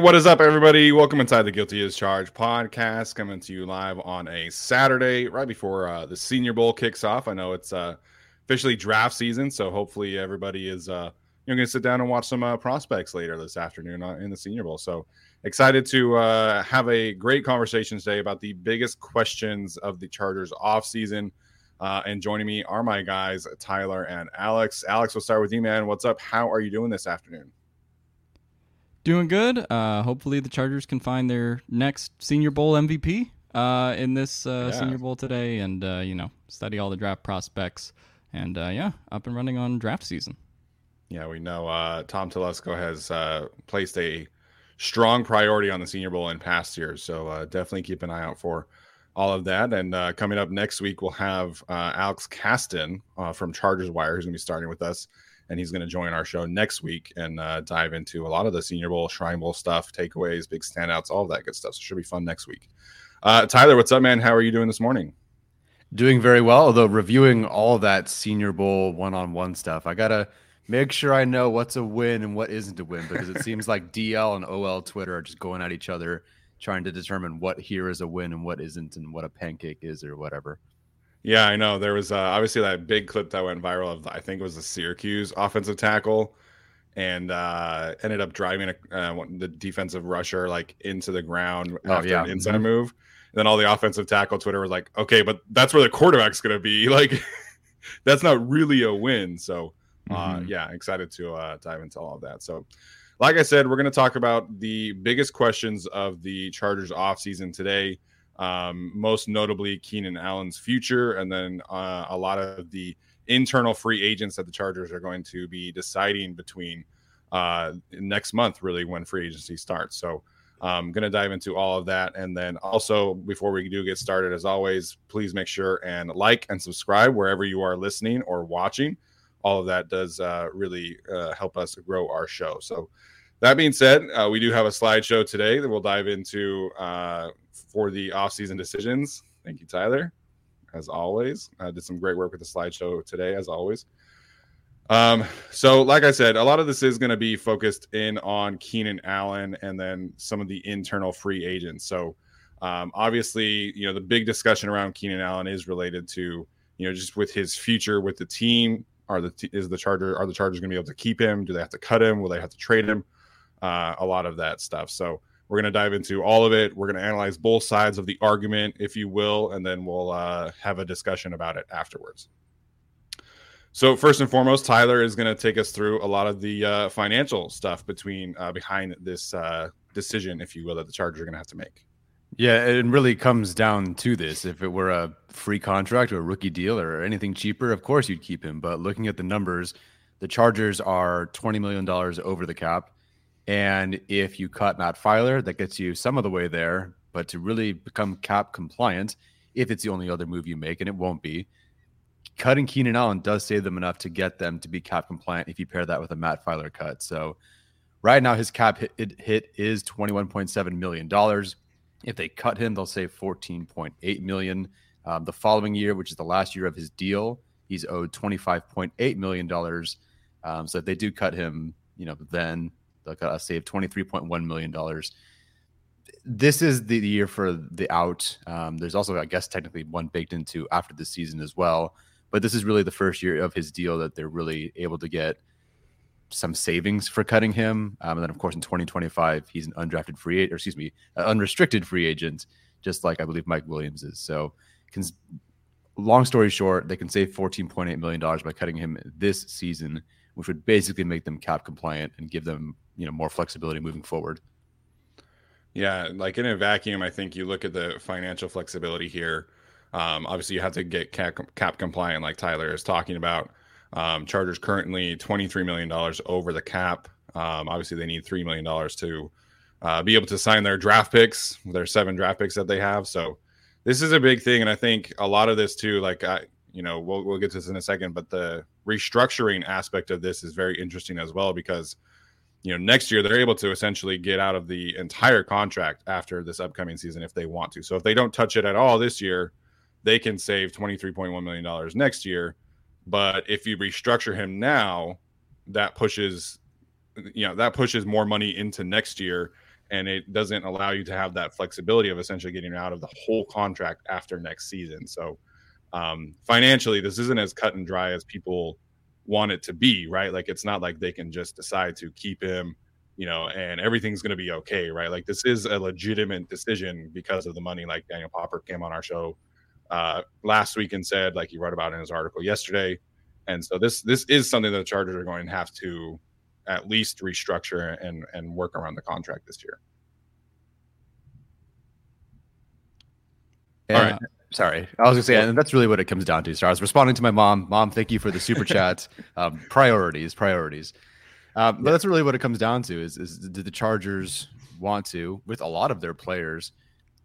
What is up, everybody? Welcome inside the Guilty as Charged podcast, coming to you live on a Saturday, right before uh, the Senior Bowl kicks off. I know it's uh, officially draft season, so hopefully everybody is uh, you know going to sit down and watch some uh, prospects later this afternoon uh, in the Senior Bowl. So excited to uh, have a great conversation today about the biggest questions of the Chargers off season. And joining me are my guys Tyler and Alex. Alex, we'll start with you, man. What's up? How are you doing this afternoon? Doing good. Uh, hopefully, the Chargers can find their next Senior Bowl MVP uh, in this uh, yeah. Senior Bowl today, and uh, you know, study all the draft prospects, and uh, yeah, up and running on draft season. Yeah, we know uh, Tom Telesco has placed a strong priority on the Senior Bowl in past years, so definitely keep an eye out for all of that. And coming up next week, we'll have Alex Caston from Chargers Wire, who's going to be starting with us and he's going to join our show next week and uh, dive into a lot of the Senior Bowl, Shrine Bowl stuff, takeaways, big standouts, all of that good stuff. So it should be fun next week. Uh, Tyler, what's up, man? How are you doing this morning? Doing very well. Although reviewing all that Senior Bowl one-on-one stuff, I gotta make sure I know what's a win and what isn't a win because it seems like DL and OL Twitter are just going at each other, trying to determine what here is a win and what isn't, and what a pancake is or whatever. Yeah, I know. There was uh, obviously that big clip that went viral of I think it was the Syracuse offensive tackle, and uh, ended up driving a, uh, the defensive rusher like into the ground oh, after yeah. an inside mm-hmm. move. And then all the offensive tackle Twitter was like, "Okay, but that's where the quarterback's going to be. Like, that's not really a win." So, uh, mm-hmm. yeah, excited to uh, dive into all of that. So, like I said, we're going to talk about the biggest questions of the Chargers offseason today um, most notably Keenan Allen's future, and then uh, a lot of the internal free agents that the Chargers are going to be deciding between uh, next month, really, when free agency starts. So, I'm um, going to dive into all of that. And then also, before we do get started, as always, please make sure and like and subscribe wherever you are listening or watching. All of that does uh, really uh, help us grow our show. So, that being said, uh, we do have a slideshow today that we'll dive into uh, for the off-season decisions. Thank you, Tyler. As always, I did some great work with the slideshow today, as always. Um, so, like I said, a lot of this is going to be focused in on Keenan Allen and then some of the internal free agents. So, um, obviously, you know, the big discussion around Keenan Allen is related to, you know, just with his future with the team. Are the is the Charger are the Chargers going to be able to keep him? Do they have to cut him? Will they have to trade him? uh, a lot of that stuff. So we're going to dive into all of it. We're going to analyze both sides of the argument, if you will, and then we'll uh, have a discussion about it afterwards. So first and foremost, Tyler is going to take us through a lot of the uh, financial stuff between uh, behind this uh, decision, if you will, that the Chargers are going to have to make. Yeah, it really comes down to this. If it were a free contract or a rookie deal or anything cheaper, of course you'd keep him. But looking at the numbers, the Chargers are $20 million over the cap. And if you cut Matt Feiler, that gets you some of the way there. But to really become cap compliant, if it's the only other move you make, and it won't be, cutting Keenan Allen does save them enough to get them to be cap compliant if you pair that with a Matt Feiler cut. So right now his cap hit, hit is $21.7 million. If they cut him, they'll save 14.8 million. Um, the following year, which is the last year of his deal, he's owed 25.8 million dollars. Um, so if they do cut him, you know, then they'll uh, save 23.1 million dollars. This is the year for the out. Um, there's also, I guess, technically one baked into after the season as well. But this is really the first year of his deal that they're really able to get some savings for cutting him. Um, and then, of course, in 2025, he's an undrafted free agent, or excuse me, unrestricted free agent, just like I believe Mike Williams is. So, can, long story short, they can save 14.8 million dollars by cutting him this season, which would basically make them cap compliant and give them you know more flexibility moving forward. Yeah, like in a vacuum, I think you look at the financial flexibility here. Um, obviously, you have to get cap, cap compliant, like Tyler is talking about. Um, Chargers currently $23 million over the cap. Um, obviously, they need $3 million to uh, be able to sign their draft picks, their seven draft picks that they have. So, this is a big thing. And I think a lot of this, too, like, I, you know, we'll, we'll get to this in a second, but the restructuring aspect of this is very interesting as well because, you know, next year they're able to essentially get out of the entire contract after this upcoming season if they want to. So, if they don't touch it at all this year, they can save $23.1 million next year but if you restructure him now, that pushes you know that pushes more money into next year and it doesn't allow you to have that flexibility of essentially getting out of the whole contract after next season. So um, financially, this isn't as cut and dry as people want it to be, right? Like it's not like they can just decide to keep him, you know, and everything's going to be okay, right? Like this is a legitimate decision because of the money. Like Daniel Popper came on our show uh, last week and said, like he wrote about in his article yesterday. And so this this is something that the Chargers are going to have to at least restructure and and work around the contract this year. All right. Sorry, I was gonna say, and that's really what it comes down to. So I was responding to my mom. Mom, thank you for the super chat. Um, priorities, priorities. Um, but that's really what it comes down to: is is do the Chargers want to, with a lot of their players,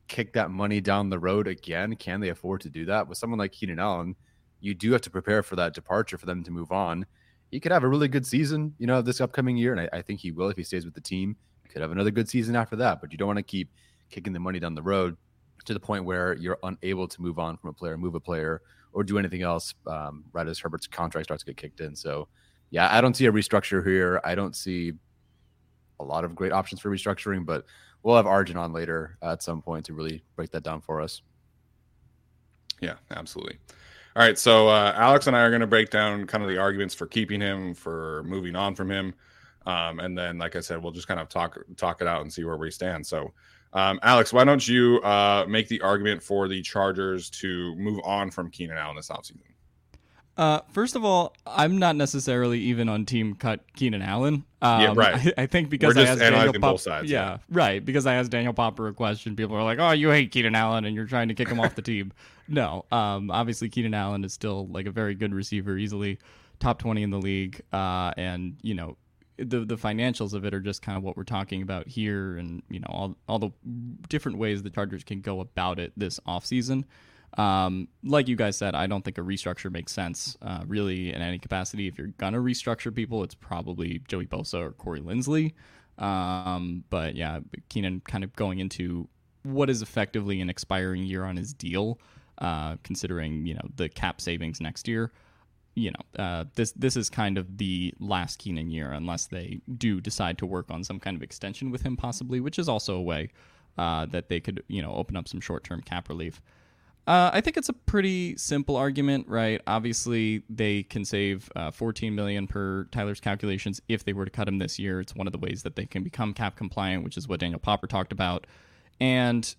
kick that money down the road again? Can they afford to do that with someone like Keenan Allen? You do have to prepare for that departure for them to move on. He could have a really good season, you know, this upcoming year, and I, I think he will if he stays with the team. He could have another good season after that, but you don't want to keep kicking the money down the road to the point where you're unable to move on from a player, move a player, or do anything else um, right as Herbert's contract starts to get kicked in. So, yeah, I don't see a restructure here. I don't see a lot of great options for restructuring, but we'll have Arjun on later at some point to really break that down for us. Yeah, absolutely. All right, so uh, Alex and I are going to break down kind of the arguments for keeping him, for moving on from him, um, and then, like I said, we'll just kind of talk talk it out and see where we stand. So, um, Alex, why don't you uh, make the argument for the Chargers to move on from Keenan Allen this offseason? Uh, first of all, I'm not necessarily even on team cut Keenan Allen. Um, yeah, right. I, I think because I asked Daniel Pop- sides, yeah, yeah, right. Because I asked Daniel Popper a question, people are like, "Oh, you hate Keenan Allen and you're trying to kick him off the team." No, um, obviously Keenan Allen is still like a very good receiver, easily top 20 in the league, uh, and you know the the financials of it are just kind of what we're talking about here, and you know all all the different ways the Chargers can go about it this offseason. Um, like you guys said, I don't think a restructure makes sense uh, really in any capacity. If you're gonna restructure people, it's probably Joey Bosa or Corey Linsley. Um, but yeah, Keenan kind of going into what is effectively an expiring year on his deal, uh, considering you know the cap savings next year. You know, uh, this this is kind of the last Keenan year, unless they do decide to work on some kind of extension with him, possibly, which is also a way uh, that they could you know open up some short term cap relief. Uh, I think it's a pretty simple argument, right? Obviously, they can save uh, 14 million per Tyler's calculations if they were to cut him this year. It's one of the ways that they can become cap compliant, which is what Daniel Popper talked about. And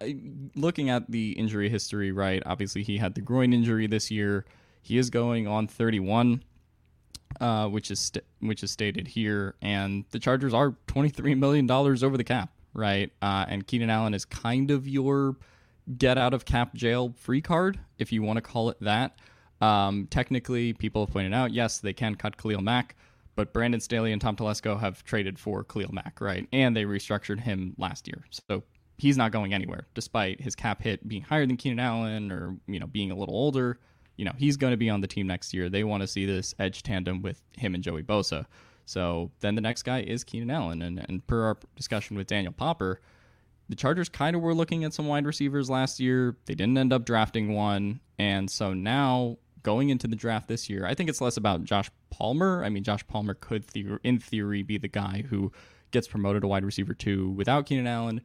I, looking at the injury history, right? Obviously, he had the groin injury this year. He is going on 31, uh, which is st- which is stated here, and the Chargers are 23 million dollars over the cap, right? Uh, and Keenan Allen is kind of your get out of cap jail free card, if you want to call it that. Um, technically, people have pointed out, yes, they can cut Khalil Mack, but Brandon Staley and Tom Telesco have traded for Khalil Mack, right? And they restructured him last year. So he's not going anywhere, despite his cap hit being higher than Keenan Allen or, you know, being a little older. You know, he's going to be on the team next year. They want to see this edge tandem with him and Joey Bosa. So then the next guy is Keenan Allen. And, and per our discussion with Daniel Popper, the Chargers kind of were looking at some wide receivers last year. They didn't end up drafting one. And so now going into the draft this year, I think it's less about Josh Palmer. I mean, Josh Palmer could, in theory, be the guy who gets promoted to wide receiver two without Keenan Allen.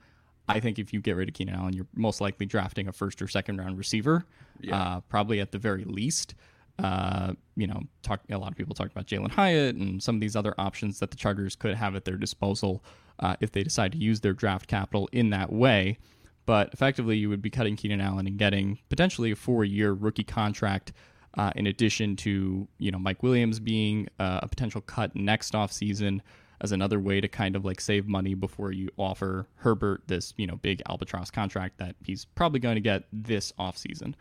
I think if you get rid of Keenan Allen, you're most likely drafting a first or second round receiver, yeah. uh, probably at the very least. Uh, you know, talk a lot of people talk about Jalin Hyatt and some of these other options that the Chargers could have at their disposal uh, if they decide to use their draft capital in that way. But effectively, you would be cutting Keenan Allen and getting potentially a four-year rookie contract. Uh, in addition to you know Mike Williams being uh, a potential cut next off season as another way to kind of like save money before you offer Herbert this you know big albatross contract that he's probably going to get this off season.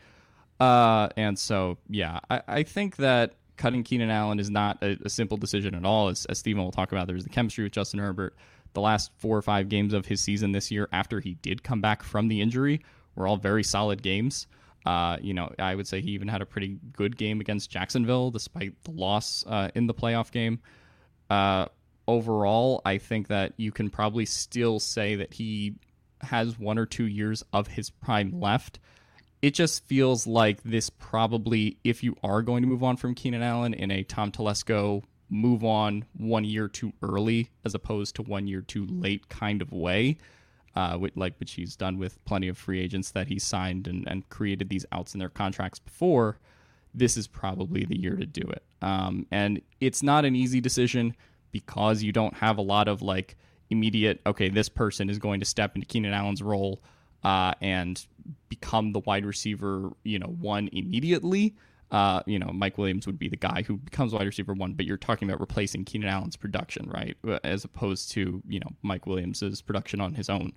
Uh, and so yeah, I, I think that cutting Keenan Allen is not a, a simple decision at all. As, as Steven will talk about, there's the chemistry with Justin Herbert the last four or five games of his season this year after he did come back from the injury were all very solid games. Uh, you know, I would say he even had a pretty good game against Jacksonville despite the loss uh, in the playoff game. Uh, overall, I think that you can probably still say that he has one or two years of his prime left. It just feels like this probably, if you are going to move on from Keenan Allen in a Tom Telesco move on one year too early as opposed to one year too late kind of way. Uh, which, like which he's done with plenty of free agents that he signed and, and created these outs in their contracts before. This is probably the year to do it. Um, and it's not an easy decision because you don't have a lot of like immediate, okay, this person is going to step into Keenan Allen's role uh, and become the wide receiver, you know, one immediately uh, you know, Mike Williams would be the guy who becomes wide receiver one, but you're talking about replacing Keenan Allen's production, right? As opposed to, you know, Mike Williams's production on his own.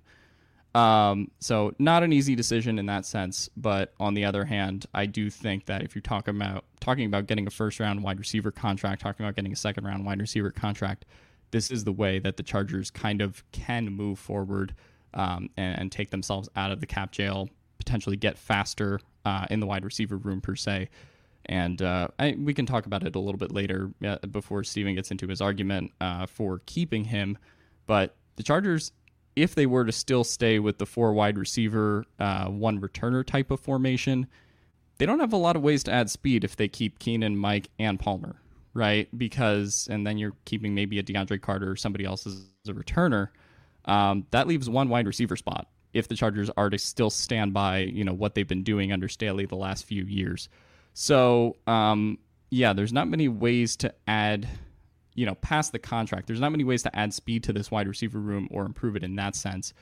Um, so not an easy decision in that sense, but on the other hand, I do think that if you're talking about talking about getting a first round wide receiver contract, talking about getting a second round wide receiver contract, this is the way that the Chargers kind of can move forward um, and, and, take themselves out of the cap jail, potentially get faster uh, in the wide receiver room per se, and uh, I, we can talk about it a little bit later uh, before Steven gets into his argument uh, for keeping him. But the Chargers, if they were to still stay with the four wide receiver, uh, one returner type of formation, they don't have a lot of ways to add speed if they keep Keenan, Mike, and Palmer, right? Because, and then you're keeping maybe a DeAndre Carter or somebody else as a returner. Um, that leaves one wide receiver spot if the Chargers are to still stand by, you know, what they've been doing under Staley the last few years. So, um, yeah, there's not many ways to add, you know, past the contract. There's not many ways to add speed to this wide receiver room or improve it in that sense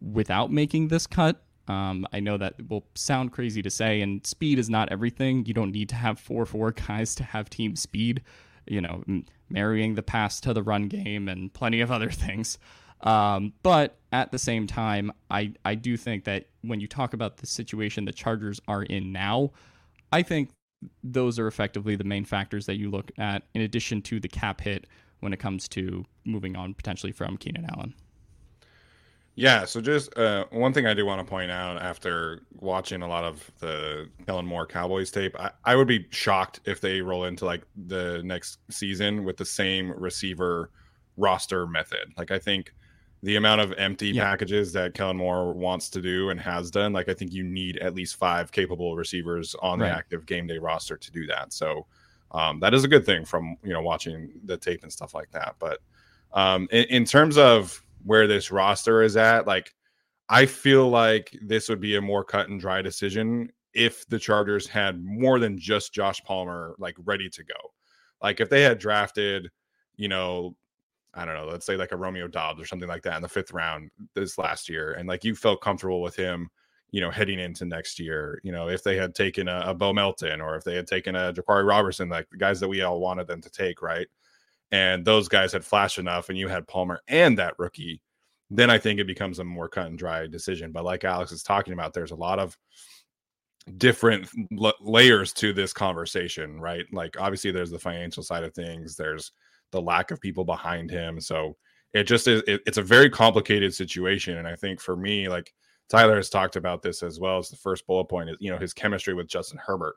without making this cut. Um, I know that will sound crazy to say, and speed is not everything. You don't need to have four four guys to have team speed. You know, marrying the pass to the run game and plenty of other things. Um, but at the same time, I I do think that when you talk about the situation the Chargers are in now, I think those are effectively the main factors that you look at in addition to the cap hit when it comes to moving on potentially from Keenan Allen. Yeah, so just uh, one thing I do want to point out after watching a lot of the Kellen Moore Cowboys tape, I, I would be shocked if they roll into like the next season with the same receiver roster method. Like I think the amount of empty yeah. packages that Kellen Moore wants to do and has done, like I think you need at least five capable receivers on right. the active game day roster to do that. So um, that is a good thing from you know watching the tape and stuff like that. But um, in, in terms of where this roster is at, like I feel like this would be a more cut and dry decision if the Chargers had more than just Josh Palmer like ready to go. Like if they had drafted, you know, I don't know, let's say like a Romeo Doubs or something like that in the fifth round this last year, and like you felt comfortable with him, you know, heading into next year. You know, if they had taken a, a Bo Melton or if they had taken a Jaquarii Roberson, like the guys that we all wanted them to take, right? And those guys had flashed enough, and you had Palmer and that rookie, then I think it becomes a more cut and dry decision. But like Alex is talking about, there's a lot of different l- layers to this conversation, right? Like obviously there's the financial side of things, there's the lack of people behind him. So it just is it, it's a very complicated situation and I think for me like Tyler has talked about this as well as the first bullet point is you know his chemistry with Justin Herbert.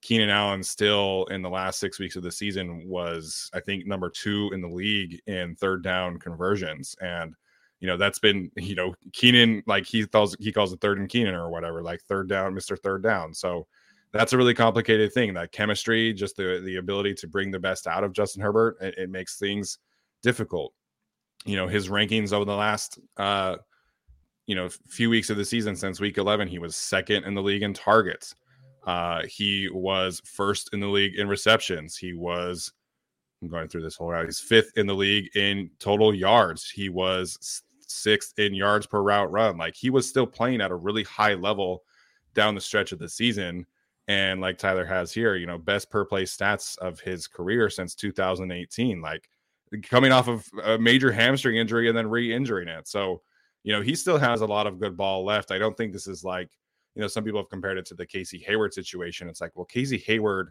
Keenan Allen still in the last 6 weeks of the season was I think number 2 in the league in third down conversions and you know that's been you know Keenan like he calls he calls it third and Keenan or whatever like third down Mr. Third Down. So that's a really complicated thing. That chemistry, just the the ability to bring the best out of Justin Herbert, it, it makes things difficult. You know his rankings over the last uh you know few weeks of the season since week 11 he was second in the league in targets uh he was first in the league in receptions he was i'm going through this whole route he's fifth in the league in total yards he was sixth in yards per route run. Like he was still playing at a really high level down the stretch of the season. And like Tyler has here, you know, best per play stats of his career since 2018. Like coming off of a major hamstring injury and then re-injuring it. So, you know, he still has a lot of good ball left. I don't think this is like, you know, some people have compared it to the Casey Hayward situation. It's like, well, Casey Hayward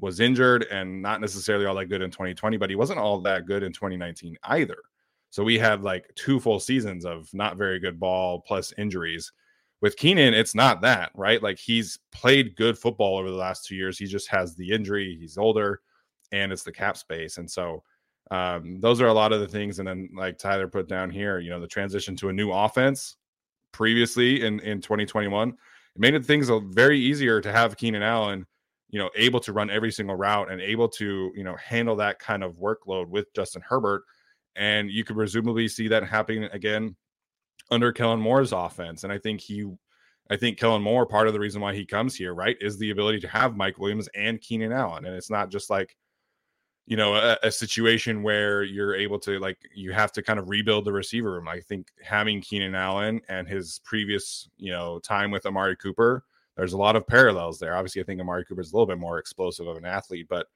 was injured and not necessarily all that good in 2020, but he wasn't all that good in 2019 either. So we had like two full seasons of not very good ball plus injuries. With Keenan, it's not that, right? Like he's played good football over the last two years. He just has the injury. He's older and it's the cap space. And so um, those are a lot of the things. And then, like Tyler put down here, you know, the transition to a new offense previously in, in 2021, it made it things very easier to have Keenan Allen, you know, able to run every single route and able to, you know, handle that kind of workload with Justin Herbert and you could presumably see that happening again under Kellen Moore's offense. And I think he, I think Kellen Moore, part of the reason why he comes here, right, is the ability to have Mike Williams and Keenan Allen. And it's not just like, you know, a, a, situation where you're able to like you have to kind of rebuild the receiver room. I think having Keenan Allen and his previous, you know, time with Amari Cooper, there's a lot of parallels there. Obviously, I think Amari Cooper is a little bit more explosive of an athlete, but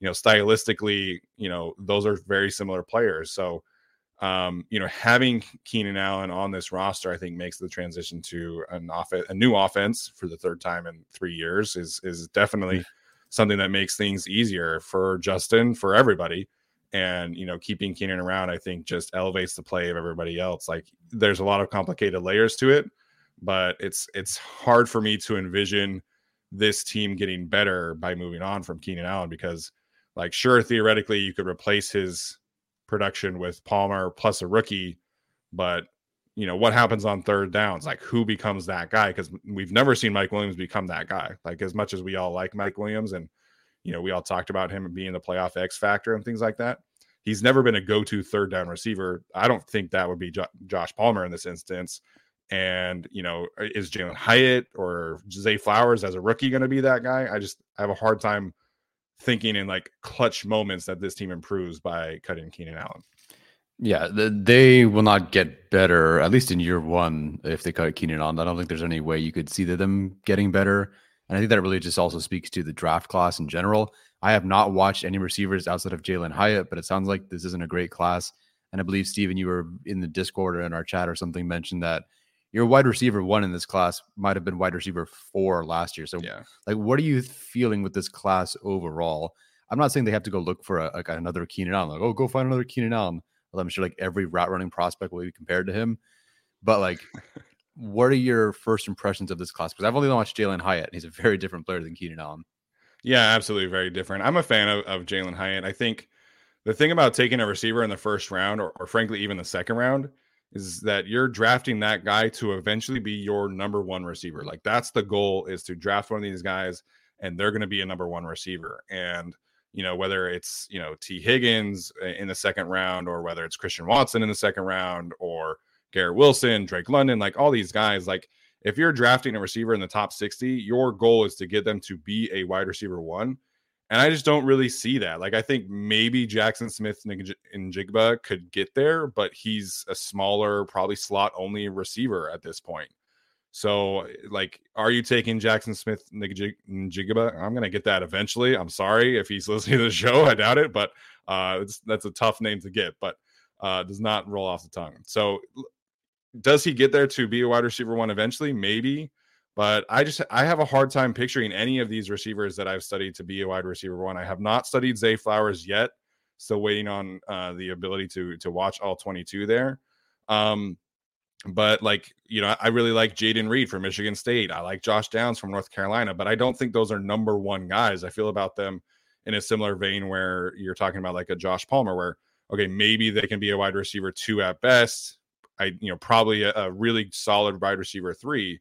you know, stylistically, you know, those are very similar players. So, um, you know, having Keenan Allen on this roster, I think makes the transition to an off a new offense for the third time in three years is is definitely something that makes things easier for Justin, for everybody. And you know, keeping Keenan around, I think, just elevates the play of everybody else. Like, there's a lot of complicated layers to it, but it's it's hard for me to envision this team getting better by moving on from Keenan Allen because like, sure, theoretically, you could replace his production with Palmer plus a rookie, but you know what happens on third downs? Like, who becomes that guy? Because we've never seen Mike Williams become that guy. Like, as much as we all like Mike Williams, and you know, we all talked about him being the playoff X factor and things like that. He's never been a go-to third down receiver. I don't think that would be jo- Josh Palmer in this instance. And you know, is Jalin Hyatt or Zay Flowers as a rookie going to be that guy? I just I have a hard time thinking in like clutch moments that this team improves by cutting Keenan Allen. Yeah, they will not get better, at least in year one, if they cut Keenan Allen. I don't think there's any way you could see them getting better. And I think that really just also speaks to the draft class in general. I have not watched any receivers outside of Jalin Hyatt, but it sounds like this isn't a great class. And I believe, Steven, you were in the Discord or in our chat or something mentioned that your wide receiver one in this class might have been wide receiver four last year. So, yeah. like, what are you feeling with this class overall? I'm not saying they have to go look for a, like another Keenan Allen, like, oh, go find another Keenan Allen. Well, I'm sure like every route running prospect will be compared to him. But like, what are your first impressions of this class? Because I've only watched Jalin Hyatt. And he's a very different player than Keenan Allen. Yeah, absolutely, very different. I'm a fan of, of Jalin Hyatt. I think the thing about taking a receiver in the first round, or, or frankly even the second round, is that you're drafting that guy to eventually be your number one receiver. Like that's the goal is to draft one of these guys and they're going to be a number one receiver. And you know whether it's you know Tee Higgins uh, in the second round or whether it's Christian Watson in the second round or Garrett Wilson, Drake London, like all these guys. Like if you're drafting a receiver in the top 60, your goal is to get them to be a wide receiver one. And I just don't really see that. Like I think maybe Jackson Smith Njigba could get there, but he's a smaller, probably slot only receiver at this point. So, like, are you taking Jackson Smith Njigba? I'm gonna get that eventually. I'm sorry if he's listening to the show. I doubt it, but uh, that's a tough name to get, but uh, does not roll off the tongue. So, does he get there to be a wide receiver one eventually? Maybe, but I just I have a hard time picturing any of these receivers that I've studied to be a wide receiver one. I have not studied Zay Flowers yet. Still waiting on uh, the ability to to watch all 22 there. Um, but like you know, I really like Jayden Reed from Michigan State. I like Josh Downs from North Carolina, but I don't think those are number one guys. I feel about them in a similar vein where you're talking about like a Josh Palmer, where okay, maybe they can be a wide receiver two at best. I you know probably a, a really solid wide receiver three.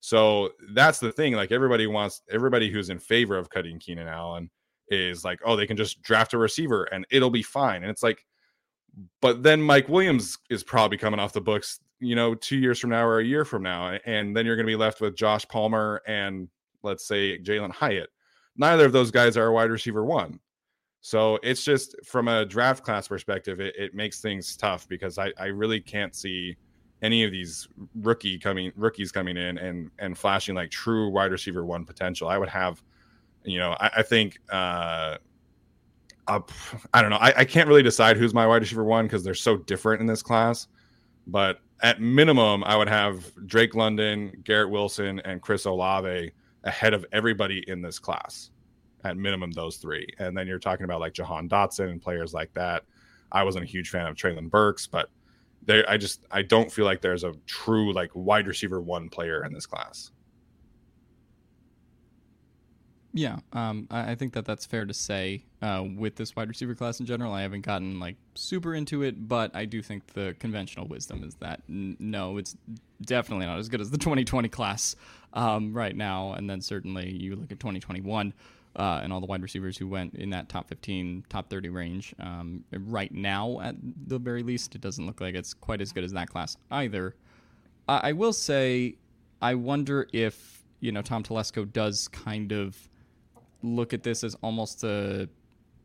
So that's the thing. Like everybody wants everybody who's in favor of cutting Keenan Allen is like, oh, they can just draft a receiver and it'll be fine. And it's like, but then Mike Williams is probably coming off the books you know, two years from now or a year from now. And then you're going to be left with Josh Palmer and let's say Jalin Hyatt. Neither of those guys are a wide receiver one. So it's just from a draft class perspective, it, it makes things tough because I, I really can't see any of these rookie coming rookies coming in and and flashing like true wide receiver one potential. I would have, you know, I, I think uh I don't know. I, I can't really decide who's my wide receiver one because they're so different in this class. But at minimum, I would have Drake London, Garrett Wilson, and Chris Olave ahead of everybody in this class. At minimum, those three. And then you're talking about like Jahan Dotson and players like that. I wasn't a huge fan of Treylon Burks, but there I just I don't feel like there's a true like wide receiver one player in this class. Yeah, um, I, think that that's fair to say. Uh, with this wide receiver class in general, I haven't gotten like super into it, but I do think the conventional wisdom is that n- no, it's definitely not as good as the 2020 class um, right now. And then certainly you look at 2021 uh, and all the wide receivers who went in that top 15, top 30 range. Um, right now, at the very least, it doesn't look like it's quite as good as that class either. I, I will say, I wonder if you know Tom Telesco does kind of look at this as almost a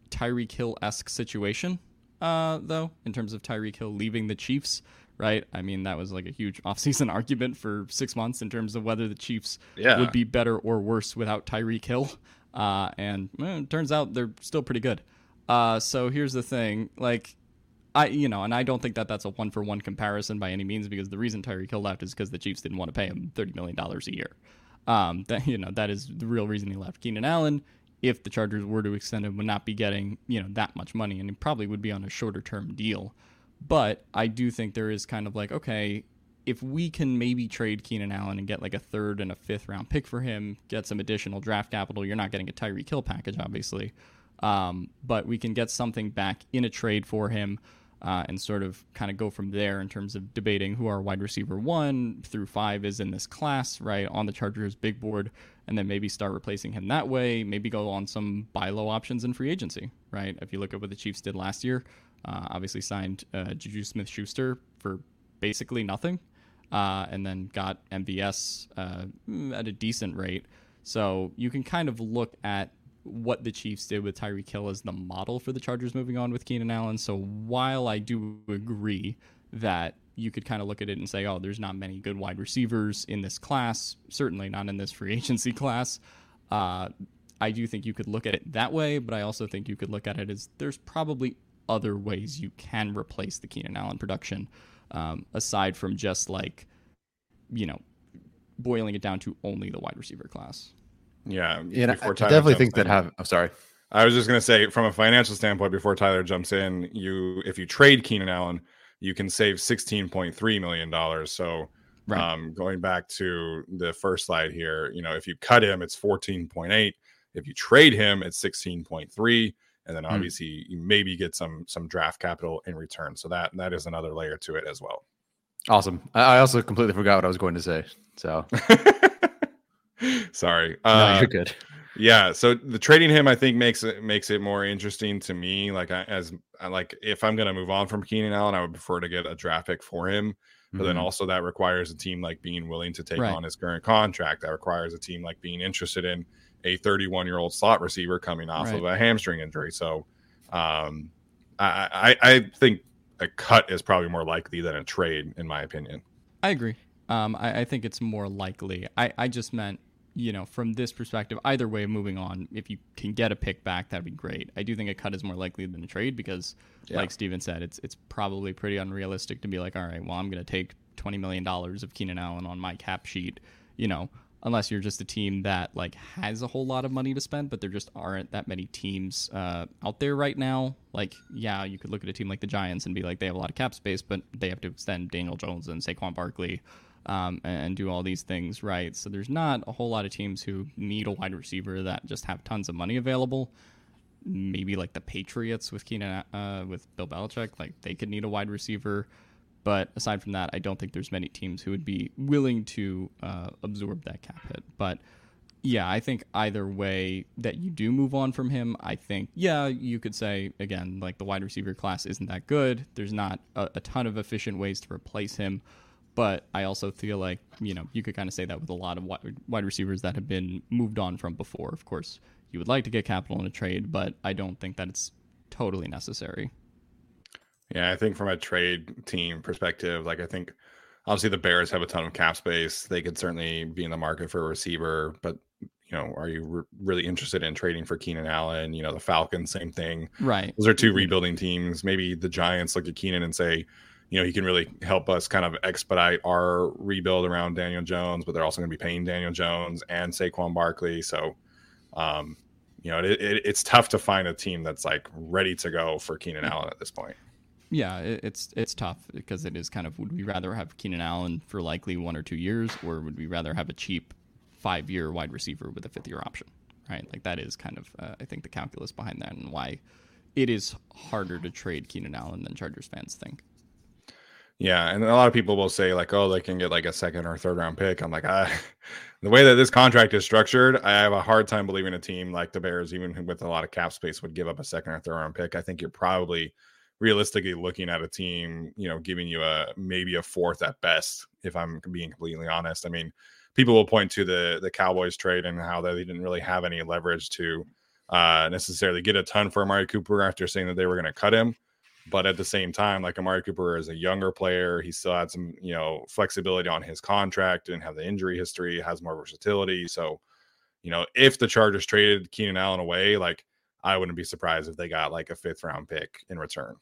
Tyreek Hill esque situation, uh, though, in terms of Tyreek Hill leaving the Chiefs, right? I mean, that was like a huge offseason argument for six months in terms of whether the Chiefs yeah. would be better or worse without Tyreek Hill. Uh, and well, it turns out they're still pretty good. Uh, so here's the thing like, I, you know, and I don't think that that's a one for one comparison by any means because the reason Tyreek Hill left is because the Chiefs didn't want to pay him $30 million a year. Um, that you know that is the real reason he left. Keenan Allen, if the Chargers were to extend him, would not be getting you know that much money, and he probably would be on a shorter term deal. But I do think there is kind of like okay, if we can maybe trade Keenan Allen and get like a third and a fifth round pick for him, get some additional draft capital. You're not getting a Tyreek Hill package, obviously, um, but we can get something back in a trade for him uh, and sort of kind of go from there in terms of debating who our wide receiver one through five is in this class, right, on the Chargers big board, and then maybe start replacing him that way. Maybe go on some buy low options in free agency, right? If you look at what the Chiefs did last year, uh, obviously signed uh, Juju Smith Schuster for basically nothing, uh, and then got MVS uh, at a decent rate. So you can kind of look at what the Chiefs did with Tyreek Hill as the model for the Chargers moving on with Keenan Allen. So while I do agree that you could kind of look at it and say, oh, there's not many good wide receivers in this class, certainly not in this free agency class. Uh, I do think you could look at it that way, but I also think you could look at it as there's probably other ways you can replace the Keenan Allen production um, aside from just like, you know, boiling it down to only the wide receiver class. Yeah, yeah. I definitely think in, that have. I'm sorry. I was just gonna say, from a financial standpoint, before Tyler jumps in, you if you trade Keenan Allen, you can save 16.3 million dollars. So, right. um, going back to the first slide here, you know, if you cut him, it's 14.8. If you trade him, it's 16.3 and then hmm. obviously mm. you maybe get some some draft capital in return. So that that is another layer to it as well. Awesome. I also completely forgot what I was going to say. So Sorry. Uh, no, you're good. Yeah, so the trading him, I think makes it makes it more interesting to me. Like I, as I like, if I'm gonna move on from Keenan Allen, I would prefer to get a draft pick for him. But mm-hmm. then also that requires a team like being willing to take right. on his current contract. That requires a team like being interested in a 31 year old slot receiver coming off right. of a hamstring injury. So, um, I, I I think a cut is probably more likely than a trade, in my opinion. I agree. Um, I, I think it's more likely. I, I just meant you know, from this perspective, either way, moving on, if you can get a pick back, that'd be great. I do think a cut is more likely than a trade because, yeah. like Steven said, it's it's probably pretty unrealistic to be like, all right, well, I'm going to take twenty million dollars of Keenan Allen on my cap sheet, you know, unless you're just a team that like has a whole lot of money to spend, but there just aren't that many teams uh, out there right now. Like, yeah, you could look at a team like the Giants and be like, they have a lot of cap space, but they have to extend Daniel Jones and Saquon Barkley um, and do all these things right. So there's not a whole lot of teams who need a wide receiver that just have tons of money available. Maybe like the Patriots with Keenan, uh, with Bill Belichick, like they could need a wide receiver. But aside from that, I don't think there's many teams who would be willing to uh, absorb that cap hit. But yeah, I think either way that you do move on from him, I think, yeah, you could say, again, like the wide receiver class isn't that good. There's not a, a ton of efficient ways to replace him. But I also feel like, you know, you could kind of say that with a lot of wide receivers that have been moved on from before. Of course, you would like to get capital in a trade, but I don't think that it's totally necessary. Yeah, I think from a trade team perspective, like I think obviously the Bears have a ton of cap space. They could certainly be in the market for a receiver, but you know, are you re- really interested in trading for Keenan Allen? You know, the Falcons, same thing. Right. Those are two rebuilding teams. Maybe the Giants look at Keenan and say, you know, he can really help us kind of expedite our rebuild around Daniel Jones, but they're also going to be paying Daniel Jones and Saquon Barkley. So, um, you know, it, it, it's tough to find a team that's like ready to go for Keenan Allen at this point. Yeah, it, it's it's tough because it is kind of would we rather have Keenan Allen for likely one or two years, or would we rather have a cheap five year wide receiver with a fifth year option? Right, like that is kind of uh, I think the calculus behind that and why it is harder to trade Keenan Allen than Chargers fans think. Yeah, and a lot of people will say like, "Oh, they can get like a second or third round pick." I'm like, I, the way that this contract is structured, I have a hard time believing a team like the Bears, even with a lot of cap space, would give up a second or third round pick. I think you're probably realistically looking at a team, you know, giving you a maybe a fourth at best. If I'm being completely honest, I mean, people will point to the the Cowboys trade and how they didn't really have any leverage to uh, necessarily get a ton for Amari Cooper after saying that they were going to cut him. But at the same time, like Amari Cooper is a younger player. He still had some, you know, flexibility on his contract, didn't have the injury history, has more versatility. So, you know, if the Chargers traded Keenan Allen away, like I wouldn't be surprised if they got like a fifth round pick in return.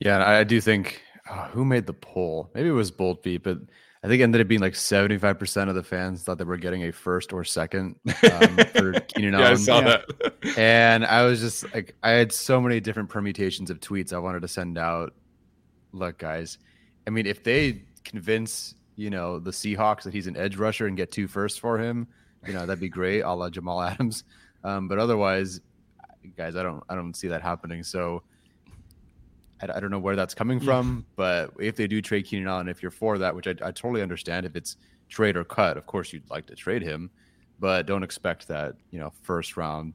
Yeah, I do think uh, who made the poll? Maybe it was Bolt Beat, but I think it ended up being like 75% of the fans thought they were getting a first or second um, for Keenan Allen. yeah, I saw yeah. that. and I was just like, I had so many different permutations of tweets I wanted to send out. Look, guys, I mean, if they convince, you know, the Seahawks that he's an edge rusher and get two firsts for him, you know, that'd be great, a la Jamal Adams. Um, but otherwise, guys, I don't, I don't see that happening. So, I, I don't know where that's coming from, but if they do trade Keenan Allen, if you're for that, which I, I totally understand, if it's trade or cut, of course you'd like to trade him, but don't expect that you know first round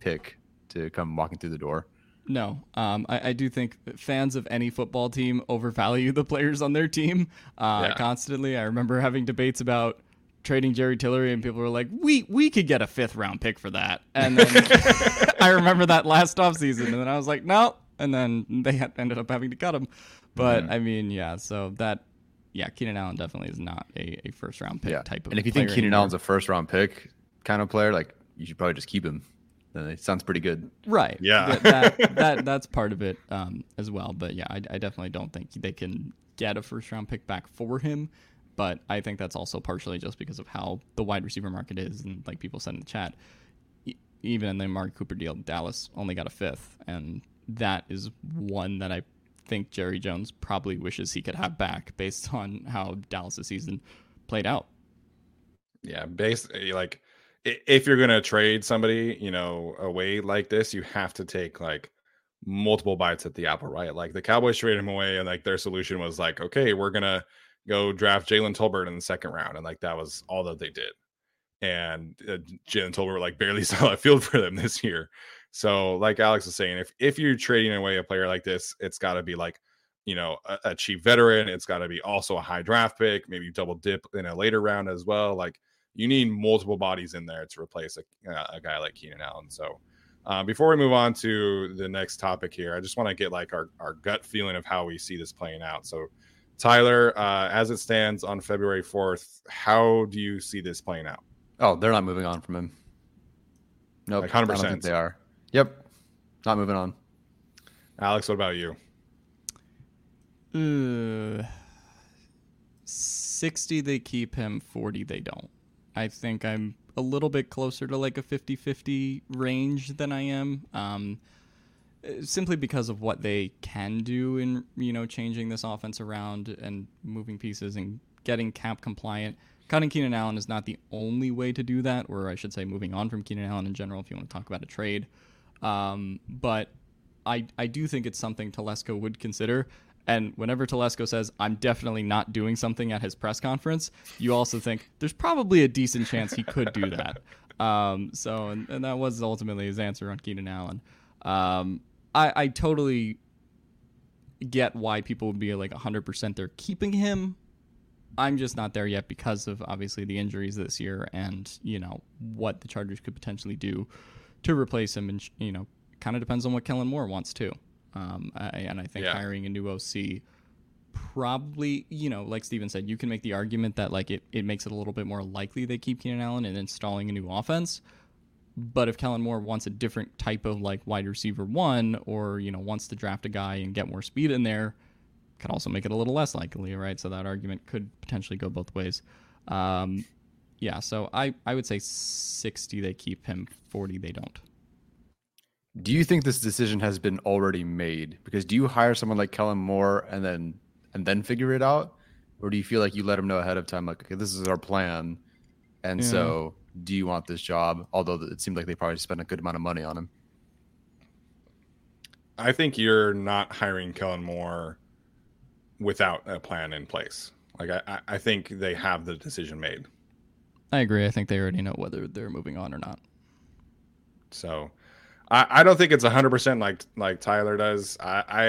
pick to come walking through the door. No, um, I, I, do think fans of any football team overvalue the players on their team uh, yeah. constantly. I remember having debates about trading Jerry Tillery, and people were like, "We we could get a fifth round pick for that." And then I remember that last offseason, and then I was like, "No, and then they had, ended up having to cut him. But mm-hmm. I mean, yeah, so that yeah, Keenan Allen definitely is not a, a first round pick yeah. type of. And if you think Keenan anymore. Allen's a first round pick kind of player, like you should probably just keep him. Then it sounds pretty good. Right. Yeah. that, that, that that's part of it um, as well. But yeah, I, I definitely don't think they can get a first round pick back for him. But I think that's also partially just because of how the wide receiver market is, and like people said in the chat, even in the Amari Cooper deal, Dallas only got a fifth, and that is one that I think Jerry Jones probably wishes he could have back based on how Dallas' season played out. Yeah, basically, like if you're gonna trade somebody, you know, away like this, you have to take like multiple bites at the apple, right? Like the Cowboys traded him away, and like their solution was like, okay, we're gonna go draft Jalen Tolbert in the second round, and like that was all that they did. and uh, Jalen Tolbert like barely saw a field for them this year. So, like Alex was saying, if if you're trading away a player like this, it's got to be like, you know, a, a cheap veteran. It's got to be also a high draft pick, maybe double dip in a later round as well. Like, you need multiple bodies in there to replace a, a guy like Keenan Allen. So, uh, before we move on to the next topic here, I just want to get like our, our gut feeling of how we see this playing out. So, Tyler, uh, as it stands on February 4th, how do you see this playing out? Oh, they're not moving on from him. Nope. Like 100%. I don't think they are. Yep. Not moving on. Alex, what about you? Uh, 60 they keep him, 40 they don't. I think I'm a little bit closer to like a 50 50 range than I am. Um, simply because of what they can do in you know changing this offense around and moving pieces and getting cap compliant. Cutting Keenan Allen is not the only way to do that, or I should say, moving on from Keenan Allen in general. If you want to talk about a trade, um, but I I do think it's something Telesco would consider. And whenever Telesco says, I'm definitely not doing something at his press conference, you also think there's probably a decent chance he could do that. Um, so, and, and, that was ultimately his answer on Keenan Allen. Um, I, I totally get why people would be like 100% they're keeping him. I'm just not there yet because of obviously the injuries this year and, you know, what the Chargers could potentially do to replace him. And, you know, kind of depends on what Kellen Moore wants too. Um, I, and I think yeah. hiring a new OC probably, you know, like Steven said, you can make the argument that like it, it makes it a little bit more likely they keep Keenan Allen and installing a new offense. But if Kellen Moore wants a different type of like wide receiver one, or you know wants to draft a guy and get more speed in there, could also make it a little less likely, right? So that argument could potentially go both ways. Um, yeah, so I I would say sixty they keep him, forty they don't. Do you think this decision has been already made? Because do you hire someone like Kellen Moore and then and then figure it out, or do you feel like you let him know ahead of time, like okay, this is our plan, and yeah. so do you want this job? Although it seemed like they probably spent a good amount of money on him. I think you're not hiring Kellen Moore without a plan in place. Like I, I think they have the decision made. I agree. I think they already know whether they're moving on or not. So, I, I don't think it's hundred percent like like Tyler does. I, I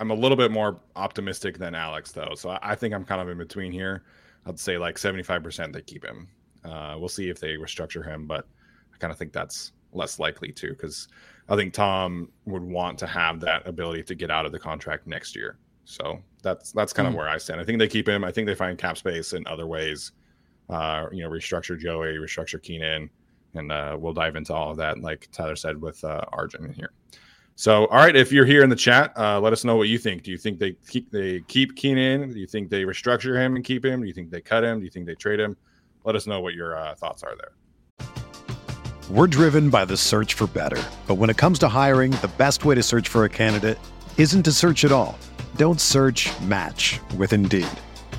am a little bit more optimistic than Alex though. So I, I think I'm kind of in between here. I'd say like seventy five percent they keep him. Uh, we'll see if they restructure him, but I kind of think that's less likely too, because I think Tom would want to have that ability to get out of the contract next year. So that's that's kind of mm. where I stand. I think they keep him. I think they find cap space in other ways. Uh, you know, restructure Joey, restructure Keenan, and uh, we'll dive into all of that, like Tyler said with uh, Arjun in here. So, all right, if you're here in the chat, uh, let us know what you think. Do you think they keep they keep Keenan? Do you think they restructure him and keep him? Do you think they cut him? Do you think they trade him? let us know what your uh, thoughts are there. We're driven by the search for better. But when it comes to hiring, the best way to search for a candidate isn't to search at all. Don't search match with Indeed.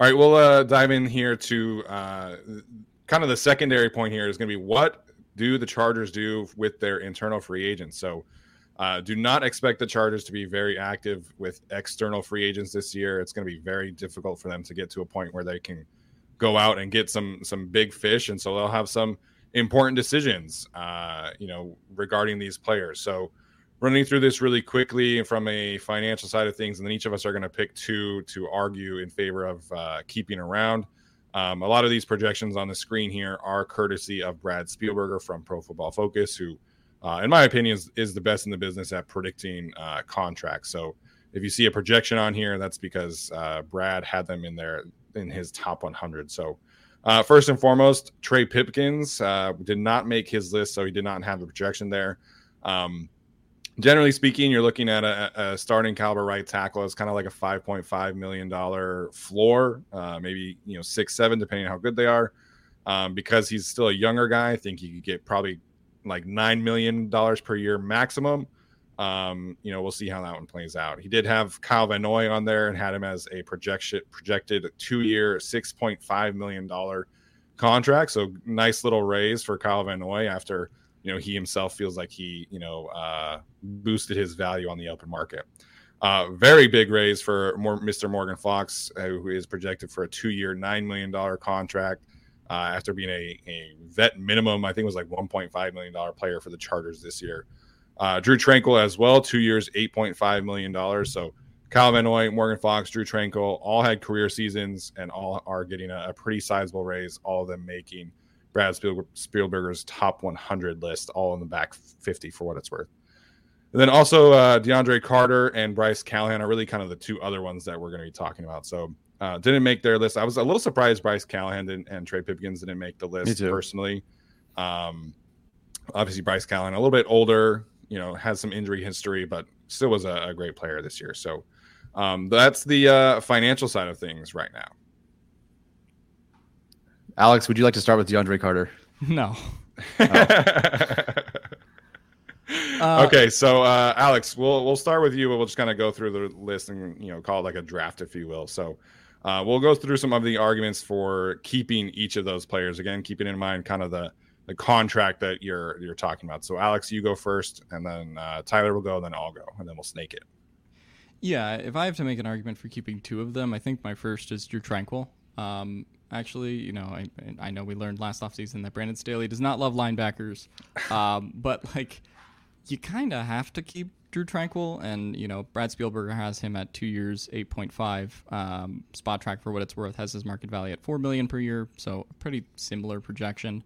All right, we'll uh, dive in here to uh, kind of the secondary point here is going to be what do the Chargers do with their internal free agents? So, uh, do not expect the Chargers to be very active with external free agents this year. It's going to be very difficult for them to get to a point where they can go out and get some some big fish, and so they'll have some important decisions, uh, you know, regarding these players. So, running through this really quickly from a financial side of things, and then each of us are going to pick two to argue in favor of uh, keeping around. Um, a lot of these projections on the screen here are courtesy of Brad Spielberger from Pro Football Focus, who, uh, in my opinion, is, is, the best in the business at predicting uh, contracts. So if you see a projection on here, that's because uh, Brad had them in there in his top 100. So uh, first and foremost, Trey Pipkins uh, did not make his list, so he did not have the projection there. Um, generally speaking, you're looking at a, a, starting caliber right tackle as kind of like a 5.5 million dollar floor, uh, maybe you know six seven, depending on how good they are. Um, because he's still a younger guy, I think you could get probably like nine million dollars per year maximum. Um, you know, we'll see how that one plays out. He did have Kyle Van Noy on there and had him as a projection projected two year, six point five million dollar contract. So nice little raise for Kyle Van Noy after you know he himself feels like he you know uh, boosted his value on the open market. Uh, very big raise for Mr. Morgan Fox, uh, who is projected for a two-year, nine million dollar contract uh, after being a, a vet minimum. I think it was like 1.5 million dollar player for the Chargers this year. Uh, Drue Tranquill as well, two years, 8.5 million dollars. So Kyle Van Noy, Morgan Fox, Drue Tranquill all had career seasons and all are getting a, a pretty sizable raise. All of them making Brad Spielberger's top 100 list, all in the back 50 for what it's worth. And then also uh, DeAndre Carter and Bryce Callahan are really kind of the two other ones that we're going to be talking about. So uh, didn't make their list. I was a little surprised Bryce Callahan didn't, and Trey Pipkins didn't make the list personally. Um, obviously Bryce Callahan a little bit older, you know, has some injury history, but still was a, a great player this year. So um, that's the uh, financial side of things right now. Alex, would you like to start with DeAndre Carter? No. Uh, okay, so uh, Alex, we'll we'll start with you. But we'll just kind of go through the list and you know call it like a draft, if you will. So uh, we'll go through some of the arguments for keeping each of those players. Again, keeping in mind kind of the the contract that you're you're talking about. So Alex, you go first, and then uh, Tyler will go, and then I'll go, and then we'll snake it. Yeah, if I have to make an argument for keeping two of them, I think my first is Drue Tranquill. Um, actually. You know, I, I know we learned last offseason that Brandon Staley does not love linebackers, um, but like you kind of have to keep Drue Tranquill, and you know Brad Spielberger has him at two years, eight point five. Um, track for what it's worth has his market value at four million per year, so a pretty similar projection.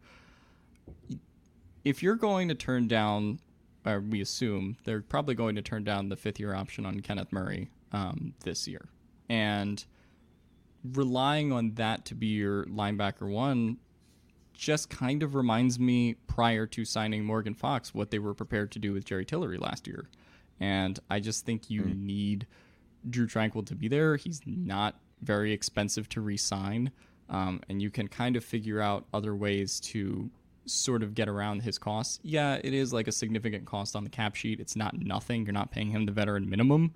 If you're going to turn down, or we assume they're probably going to turn down the fifth year option on Kenneth Murray um, this year, and relying on that to be your linebacker one just kind of reminds me prior to signing Morgan Fox what they were prepared to do with Jerry Tillery last year. And I just think you mm. need Drue Tranquill to be there. He's not very expensive to re sign. Um, and you can kind of figure out other ways to sort of get around his costs. Yeah, it is like a significant cost on the cap sheet. It's not nothing. You're not paying him the veteran minimum,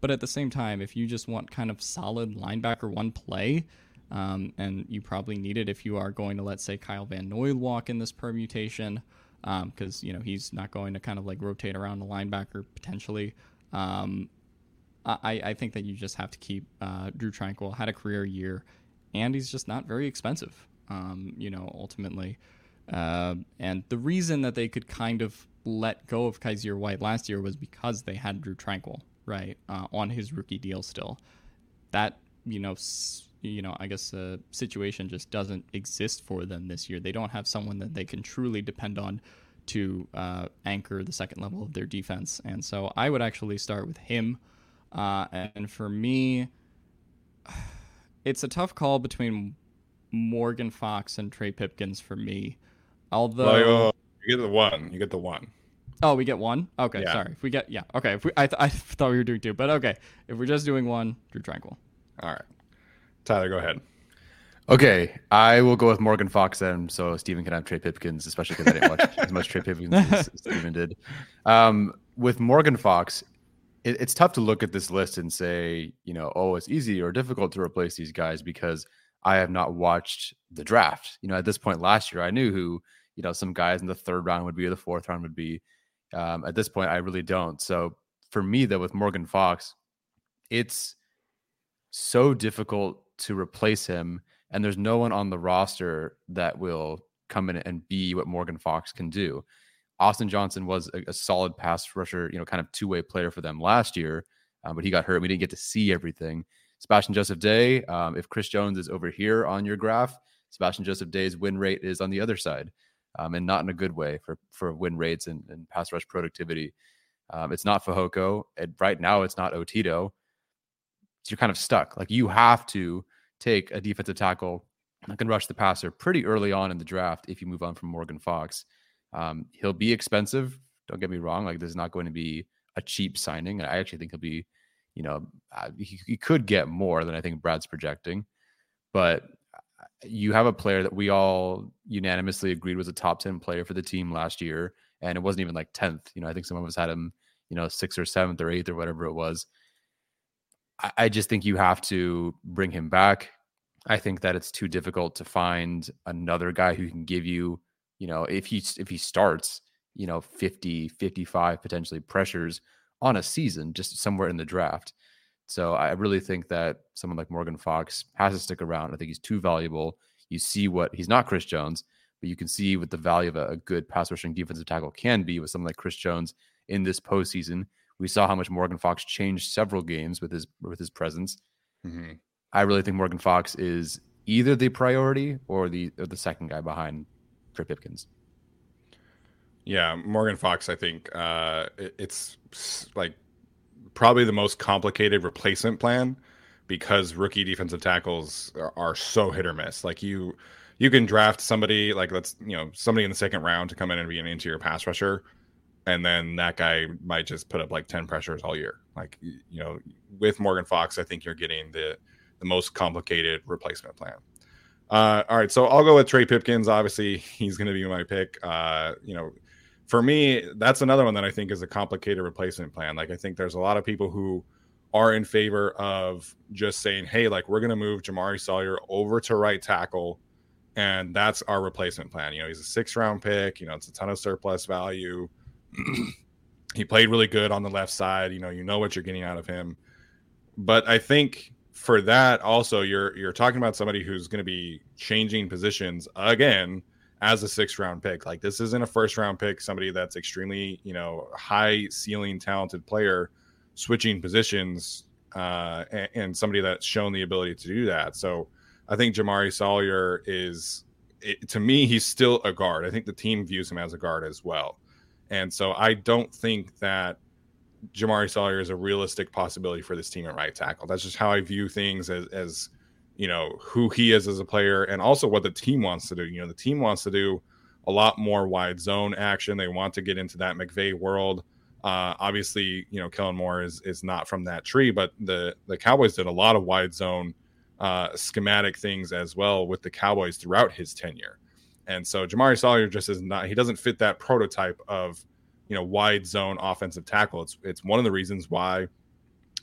but at the same time, if you just want kind of solid linebacker one play, um, and you probably need it if you are going to, let's say, Kyle Van Noy walk in this permutation, because um, you know he's not going to kind of like rotate around the linebacker potentially. Um, I, I think that you just have to keep uh, Drue Tranquill had a career year, and he's just not very expensive. Um, you know, ultimately, uh, and the reason that they could kind of let go of Kyzir White last year was because they had Drue Tranquill right, uh, on his rookie deal still. That you know, s- you know, I guess the situation just doesn't exist for them this year. They don't have someone that they can truly depend on to uh, anchor the second level of their defense, and so I would actually start with him. Uh, and for me, it's a tough call between Morgan Fox and Trey Pipkins for me. Although you get the one, you get the one. Oh, we get one. Okay, yeah. sorry. If we get yeah, okay. If we, I, th- I thought we were doing two, but okay. If we're just doing one, Drue Tranquill. All right, Tyler, go ahead. Okay, I will go with Morgan Fox then, so Stephen can have Trey Pipkins, especially because I didn't watch as much Trey Pipkins as Stephen did. Um, with Morgan Fox, it, it's tough to look at this list and say, you know, oh, it's easy or difficult to replace these guys because I have not watched the draft. You know, at this point last year, I knew who, you know, some guys in the third round would be or the fourth round would be. Um, at this point, I really don't. So for me, though, with Morgan Fox, it's so difficult to replace him. And there's no one on the roster that will come in and be what Morgan Fox can do. Austin Johnson was a, a solid pass rusher, you know, kind of two way player for them last year, um, but he got hurt. We didn't get to see everything. Sebastian Joseph Day, um, if Chris Jones is over here on your graph, Sebastian Joseph Day's win rate is on the other side, um, and not in a good way for for win rates and, and pass rush productivity. Um, it's not Fehoko. And right now, it's not Otito. So you're kind of stuck. Like you have to take a defensive tackle that can rush the passer pretty early on in the draft if you move on from Morgan Fox. Um, he'll be expensive. Don't get me wrong. Like this is not going to be a cheap signing. And I actually think he'll be, you know, uh, he, he could get more than I think Brad's projecting. But you have a player that we all unanimously agreed was a top 10 player for the team last year. And it wasn't even like 10th. You know, I think some of us had him, you know, sixth or seventh or eighth or whatever it was. I, I just think you have to bring him back. I think that it's too difficult to find another guy who can give you you know, if he if he starts, you know, 50, 55 potentially pressures on a season just somewhere in the draft. So I really think that someone like Morgan Fox has to stick around. I think he's too valuable. You see what he's not Chris Jones, but you can see what the value of a, a good pass rushing defensive tackle can be with someone like Chris Jones in this postseason. We saw how much Morgan Fox changed several games with his with his presence. Mm-hmm. I really think Morgan Fox is either the priority or the or the second guy behind for Pipkins. Yeah, Morgan Fox. I think uh, it, it's like probably the most complicated replacement plan because rookie defensive tackles are, so hit or miss. Like you, you can draft somebody like let's you know somebody in the second round to come in and be an interior pass rusher, and then that guy might just put up like ten pressures all year. Like you know, with Morgan Fox, I think you're getting the the most complicated replacement plan. Uh, all right, so I'll go with Trey Pipkins. Obviously, he's going to be my pick. Uh, you know, for me, that's another one that I think is a complicated replacement plan. Like, I think there's a lot of people who are in favor of just saying, "Hey, like we're going to move Jamaree Salyer over to right tackle, and that's our replacement plan." You know, he's a six round pick. You know, it's a ton of surplus value. he played really good on the left side. You know, you know what you're getting out of him. But I think for that also you're you're talking about somebody who's going to be changing positions again as a sixth round pick like this isn't a first round pick somebody that's extremely you know high ceiling talented player switching positions uh, and, and, somebody that's shown the ability to do that. So i think Jamaree salyer is it, to me he's still a guard. I think the team views him as a guard as well. And so i don't think that Jamaree Salyer is a realistic possibility for this team at right tackle. That's just how I view things as, as you know who he is as a player, and also what the team wants to do. You know, the team wants to do a lot more wide zone action. They want to get into that McVay world. Uh, obviously, you know, Kellen Moore is is not from that tree, but the the Cowboys did a lot of wide zone uh, schematic things as well with the Cowboys throughout his tenure. And so jamaree salyer just is not he doesn't fit that prototype of you know wide zone offensive tackle. It's it's one of the reasons why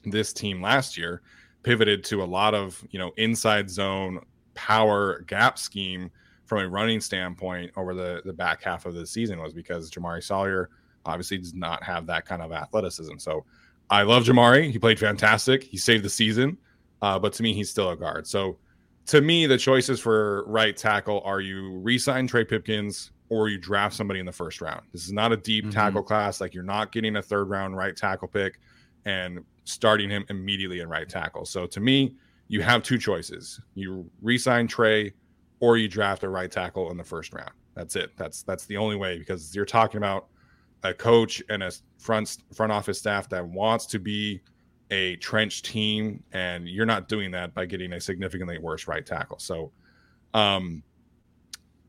this team last year pivoted to a lot of you know inside zone power gap scheme from a running standpoint over the the back half of the season was because Jamaree Salyer obviously does not have that kind of athleticism. So I love Jamaree. He played fantastic. He saved the season. Uh, but to me, he's still a guard. So to me, the choices for right tackle are you re-sign Trey Pipkins, or you draft somebody in the first round. This is not a deep mm-hmm. tackle class. Like you're not getting a third round right tackle pick and starting him immediately in right tackle. So to me, you have two choices. You re-sign Trey or you draft a right tackle in the first round. That's it. That's that's the only way because you're talking about a coach and a front front office staff that wants to be a trench team and you're not doing that by getting a significantly worse right tackle. So um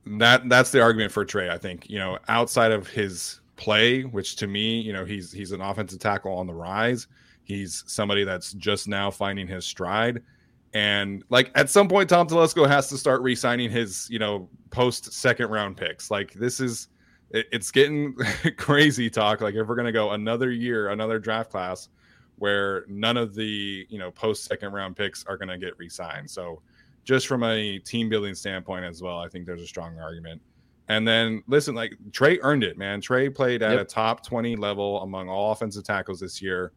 that that's the argument for Trey. I think you know outside of his play, which to me, you know, he's he's an offensive tackle on the rise. He's somebody that's just now finding his stride. And like at some point, Tom Telesco has to start re-signing his, you know, post second round picks. Like this is, it, it's getting crazy talk. Like if we're gonna go another year, another draft class, where none of the you know post second round picks are gonna get re-signed. So just from a team building standpoint as well, I think there's a strong argument. And then listen, like Trey earned it, man. Trey played at yep. a top 20 level among all offensive tackles this year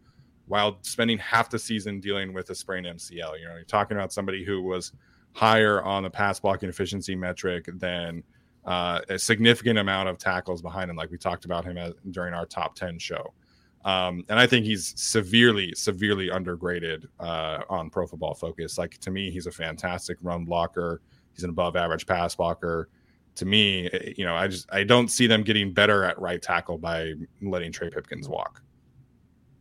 while spending half the season dealing with a sprained MCL. You know, you're talking about somebody who was higher on the pass blocking efficiency metric than uh, a significant amount of tackles behind him, like we talked about him as, during our top 10 show. Um, and I think he's severely, severely undergraded uh, on Pro Football Focus. Like to me, he's a fantastic run blocker. He's an above average pass blocker. To me, eh, you know, I just I don't see them getting better at right tackle by letting Trey Pipkins walk.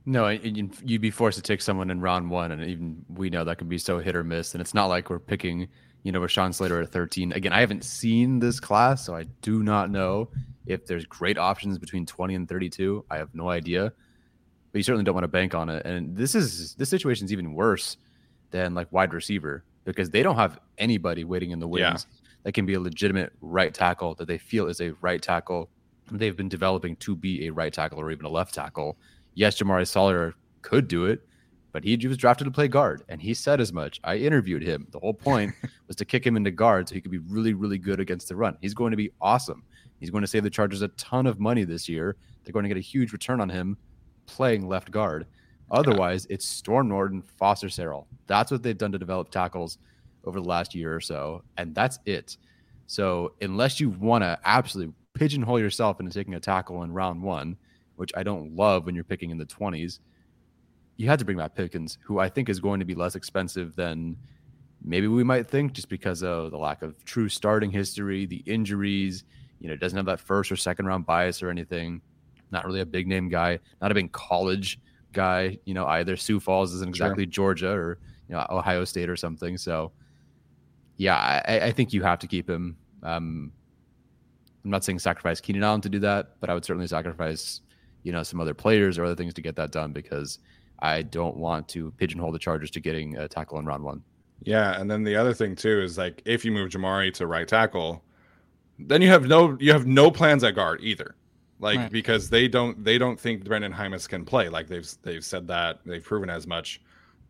No, you'd be forced to take someone in round one, and even we know that can be so hit or miss. And it's not like we're picking, you know, Rashawn Slater at 13. Again, I haven't seen this class, so I do not know if there's great options between 20 and 32. I have no idea, but you certainly don't want to bank on it. And this is this situation is even worse than like wide receiver because they don't have anybody waiting in the wings yeah. that can be a legitimate right tackle that they feel is a right tackle. They've been developing to be a right tackle or even a left tackle yes, Jamaree Salyer could do it, but he was drafted to play guard, and he said as much. I interviewed him. The whole point was to kick him into guard so he could be really, really good against the run. He's going to be awesome. He's going to save the Chargers a ton of money this year. They're going to get a huge return on him playing left guard. Otherwise, it's Storm Norton, Foster Sarell. That's what they've done to develop tackles over the last year or so, and that's it. So unless you want to absolutely pigeonhole yourself into taking a tackle in round one, which I don't love when you're picking in the 20s, you had to bring back Pipkins, who I think is going to be less expensive than maybe we might think just because of the lack of true starting history, the injuries, you know, doesn't have that first or second round bias or anything. Not really a big name guy, not a big college guy, you know, either. Sioux Falls isn't exactly sure. Georgia or, you know, Ohio State or something. So, yeah, I, I think you have to keep him. Um, I'm not saying sacrifice Keenan Allen to do that, but I would certainly sacrifice you know some other players or other things to get that done because I don't want to pigeonhole the Chargers to getting a tackle in round one. Yeah, and then the other thing too is like if you move Jamaree to right tackle, then you have no you have no plans at guard either. Like right. because they don't they don't think Brenden Jaimes can play. Like they've they've said that they've proven as much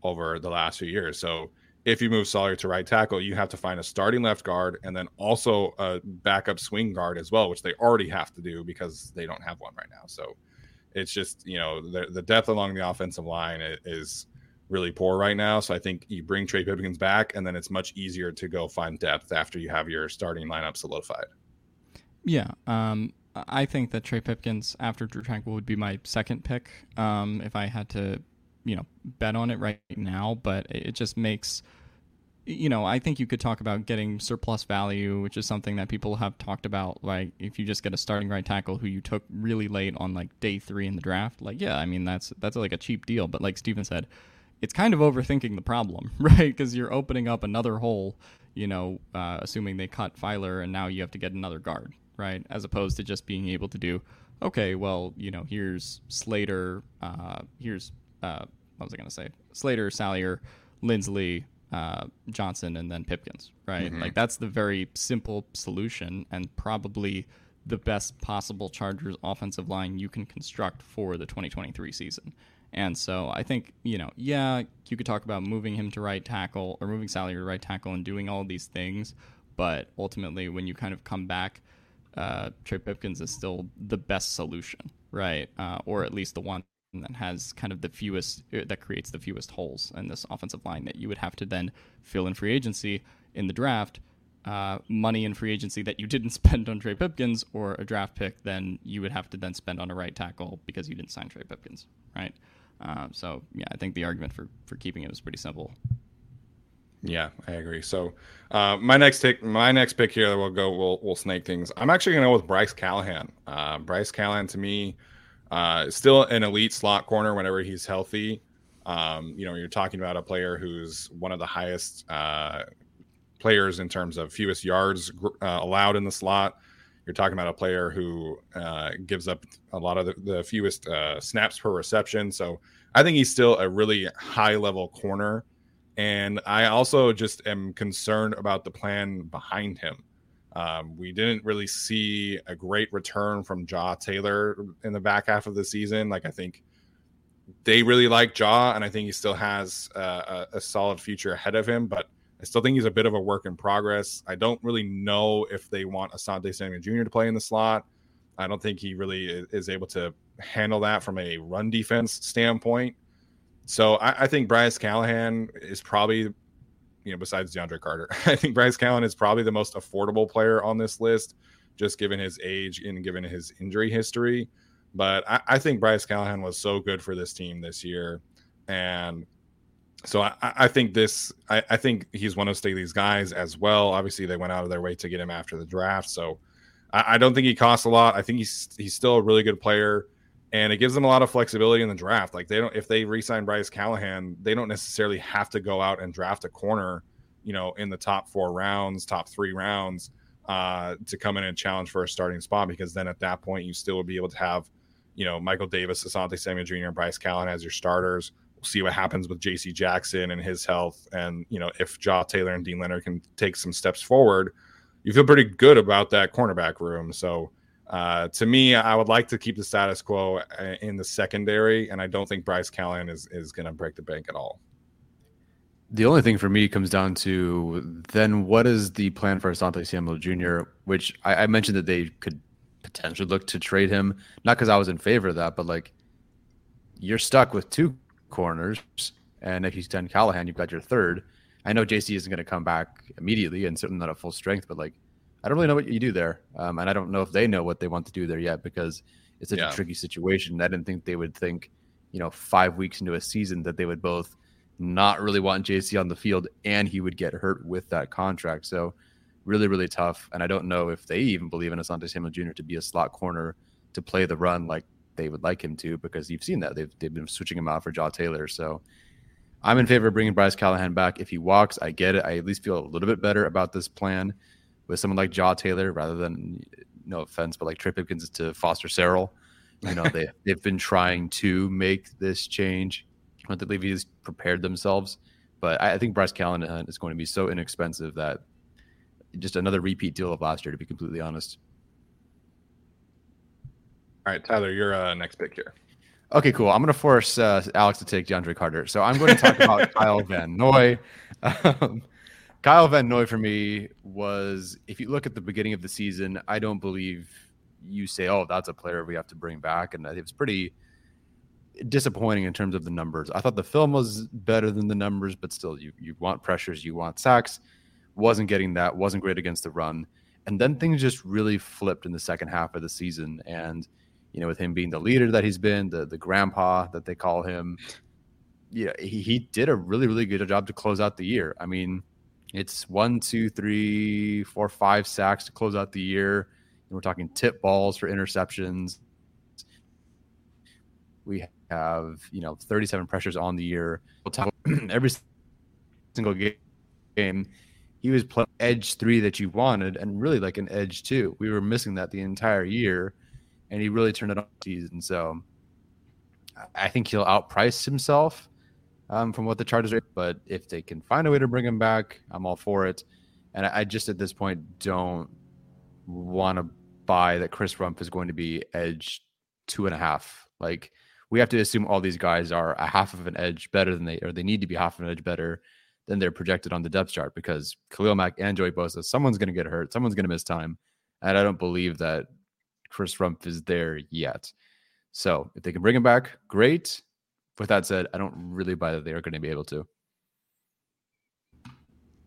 over the last few years. So if you move Salyer to right tackle, you have to find a starting left guard and then also a backup swing guard as well, which they already have to do because they don't have one right now. So it's just you know the the depth along the offensive line is really poor right now. So I think you bring Trey Pipkins back, and then it's much easier to go find depth after you have your starting lineup solidified. Yeah, um, I think that Trey Pipkins after Drue Tranquill would be my second pick um, if I had to, you know, bet on it right now. But it just makes you know, I think you could talk about getting surplus value, which is something that people have talked about. Like, if you just get a starting right tackle who you took really late on like day three in the draft, like, yeah, I mean that's that's like a cheap deal. But like Steven said, it's kind of overthinking the problem, right? Because you're opening up another hole. You know, uh, assuming they cut Feiler, and now you have to get another guard, right? As opposed to just being able to do, okay, well, you know, here's Slater, uh, here's uh, what was I gonna say? Slater, Salyer, Linsley, uh, Johnson and then Pipkins, right? Mm-hmm. Like that's the very simple solution and probably the best possible Chargers offensive line you can construct for the 2023 season. And so I think, you know, yeah, you could talk about moving him to right tackle or moving Salyer to right tackle and doing all these things. But ultimately, when you kind of come back, uh, Trey Pipkins is still the best solution, right? Uh, or at least the one that has kind of the fewest uh, that creates the fewest holes in this offensive line that you would have to then fill in free agency in the draft. Uh, money in free agency that you didn't spend on Trey Pipkins or a draft pick, then you would have to then spend on a right tackle because you didn't sign Trey Pipkins, right? Uh, so yeah, I think the argument for for keeping it was pretty simple. Yeah, I agree. So uh, my next pick, my next pick here, we'll go, we'll we'll snake things. I'm actually gonna go with Bryce Callahan. Uh, Bryce Callahan to me uh, still an elite slot corner whenever he's healthy. Um, you know, you're talking about a player who's one of the highest uh, players in terms of fewest yards uh, allowed in the slot. You're talking about a player who uh, gives up a lot of the, the fewest uh, snaps per reception. So I think he's still a really high level corner. And I also just am concerned about the plan behind him. Um, we didn't really see a great return from Jaw Taylor in the back half of the season. Like I think they really like Jaw, and I think he still has a, a, solid future ahead of him. But I still think he's a bit of a work in progress. I don't really know if they want Asante Samuel Jr. to play in the slot. I don't think he really is able to handle that from a run defense standpoint. So I, I think Bryce Callahan is probably, you know, besides DeAndre Carter, I think Bryce Callahan is probably the most affordable player on this list, just given his age and given his injury history. But I, I think Bryce Callahan was so good for this team this year. And so I, I think this, I, I, think he's one of Staley's guys as well. Obviously, they went out of their way to get him after the draft. So I, I don't think he costs a lot. I think he's he's still a really good player, and it gives them a lot of flexibility in the draft. Like they don't, if they re-sign Bryce Callahan, they don't necessarily have to go out and draft a corner, you know, in the top four rounds, top three rounds, uh, to come in and challenge for a starting spot. Because then at that point, you still would be able to have, you know, Michael Davis, Asante Samuel Jr., and Bryce Callahan as your starters We'll see what happens with JC Jackson and his health. And, you know, if Jaw Taylor and Deane Leonard can take some steps forward, you feel pretty good about that cornerback room. So, uh, to me, I would like to keep the status quo uh, in the secondary, and I don't think Bryce Callahan is, is going to break the bank at all. The only thing for me comes down to then what is the plan for Asante Samuel Jr., which I, I mentioned that they could potentially look to trade him, not because I was in favor of that, but like you're stuck with two corners. And if you send Callahan, you've got your third. I know JC isn't going to come back immediately and certainly not at full strength, but like, I don't really know what you do there. Um, and I don't know if they know what they want to do there yet because it's such yeah. a tricky situation. I didn't think they would think, you know, five weeks into a season that they would both not really want JC on the field and he would get hurt with that contract. So, really, really tough. And I don't know if they even believe in Asante Samuel Jr. to be a slot corner to play the run like they would like him to because you've seen that they've they've been switching him out for Jaw Taylor. So I'm in favor of bringing Bryce Callahan back. If he walks, I get it. I at least feel a little bit better about this plan with someone like Jaw Taylor rather than no offense, but like Trey Pipkins to Foster Sarell. You know, they they've been trying to make this change. I don't believe he's prepared themselves, but I, I think Bryce Callahan is going to be so inexpensive that just another repeat deal of last year, to be completely honest. All right, Tyler, you're uh, next pick here. Okay, cool. I'm going to force uh, Alex to take DeAndre Carter. So I'm going to talk about Kyle Van Noy. Um, Kyle Van Noy for me was, if you look at the beginning of the season, I don't believe you say, oh, that's a player we have to bring back. And it was pretty disappointing in terms of the numbers. I thought the film was better than the numbers, but still, you, you want pressures, you want sacks. Wasn't getting that, wasn't great against the run. And then things just really flipped in the second half of the season. And – you know, with him being the leader that he's been, the the grandpa that they call him. Yeah, he, he did a really, really good job to close out the year. I mean, it's one, two, three, four, five sacks to close out the year. And we're talking tip balls for interceptions. We have, you know, 37 pressures on the year. Every single game, he was playing edge three that you wanted and really like an edge two. We were missing that the entire year and he really turned it on season. So I think he'll outprice himself um, from what the Chargers are. But if they can find a way to bring him back, I'm all for it. And I, I just at this point don't want to buy that Chris Rumph is going to be edge two and a half. Like we have to assume all these guys are a half of an edge better than they or they need to be half of an edge better than they're projected on the depth chart because Khalil Mack and Joey Bosa, someone's going to get hurt, someone's going to miss time. And I don't believe that Chris Rumph is there yet. So if they can bring him back, great. With that said, I don't really buy that they are going to be able to.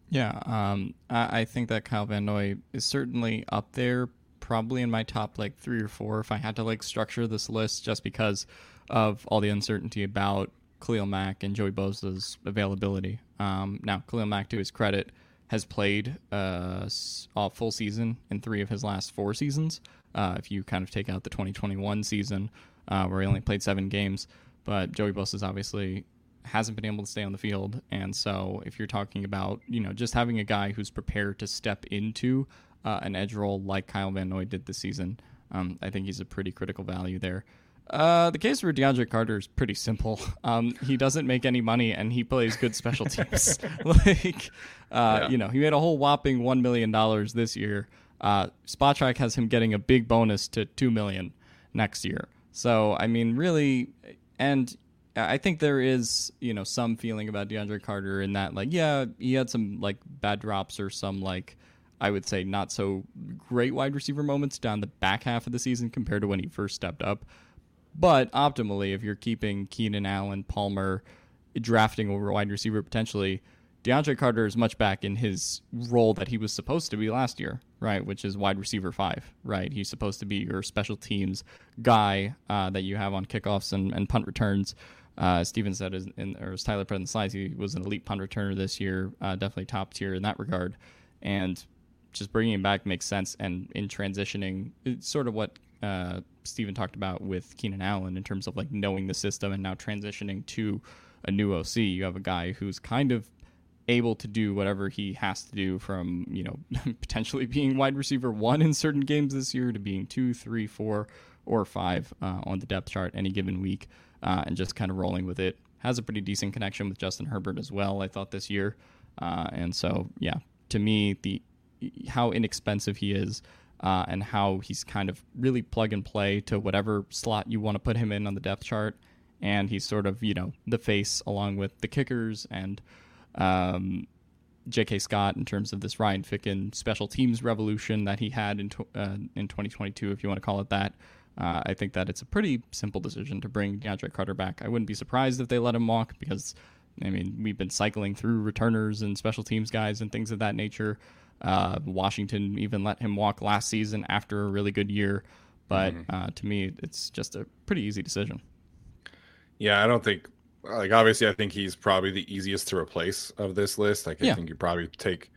Yeah, um, I, I, think that Kyle Van Noy is certainly up there, probably in my top like three or four if I had to like structure this list just because of all the uncertainty about Khalil Mack and Joey Bosa's availability. Um, now, Khalil Mack, to his credit, has played uh, a full season in three of his last four seasons uh, if you kind of take out the 2021 season uh, where he only played seven games. But Joey Bosa's obviously hasn't been able to stay on the field, and so if you're talking about you know just having a guy who's prepared to step into uh, an edge role like Kyle Van Noy did this season, um, I think he's a pretty critical value there. Uh, the case for DeAndre Carter is pretty simple. Um, he doesn't make any money and he plays good special teams. like, uh, yeah. you know, he made a whole whopping $1 million this year. Uh, Spotrac has him getting a big bonus to two million next year. So I mean, really, and I think there is, you know, some feeling about DeAndre Carter in that, like, yeah, he had some like bad drops or some like, I would say, not so great wide receiver moments down the back half of the season compared to when he first stepped up. But optimally, if you're keeping Keenan Allen, Palmer, drafting over wide receiver potentially, DeAndre Carter is much back in his role that he was supposed to be last year, right? Which is wide receiver five, right? He's supposed to be your special teams guy uh, that you have on kickoffs and, and punt returns. Uh, Steven said, in, or as Tyler put in the slides, he was an elite punt returner this year, uh, definitely top tier in that regard. And just bringing him back makes sense. And in transitioning, it's sort of what uh, Steven talked about with Keenan Allen in terms of like knowing the system and now transitioning to a new OC. You have a guy who's kind of able to do whatever he has to do from, you know, potentially being wide receiver one in certain games this year to being two, three, four, or five uh, on the depth chart any given week uh, and just kind of rolling with it. Has a pretty decent connection with Justin Herbert as well, I thought this year. Uh, and so, yeah, to me, the how inexpensive he is uh, and how he's kind of really plug and play to whatever slot you want to put him in on the depth chart. And he's sort of, you know, the face along with the kickers and um, J.K. Scott in terms of this Ryan Ficken special teams revolution that he had in, uh, in 2022, if you want to call it that. Uh, I think that it's a pretty simple decision to bring DeAndre Carter back. I wouldn't be surprised if they let him walk because, I mean, we've been cycling through returners and special teams guys and things of that nature. Uh, Washington even let him walk last season after a really good year. But mm-hmm. uh, to me, it's just a pretty easy decision. Yeah, I don't think like obviously I think he's probably the easiest to replace of this list. Like I think you probably take,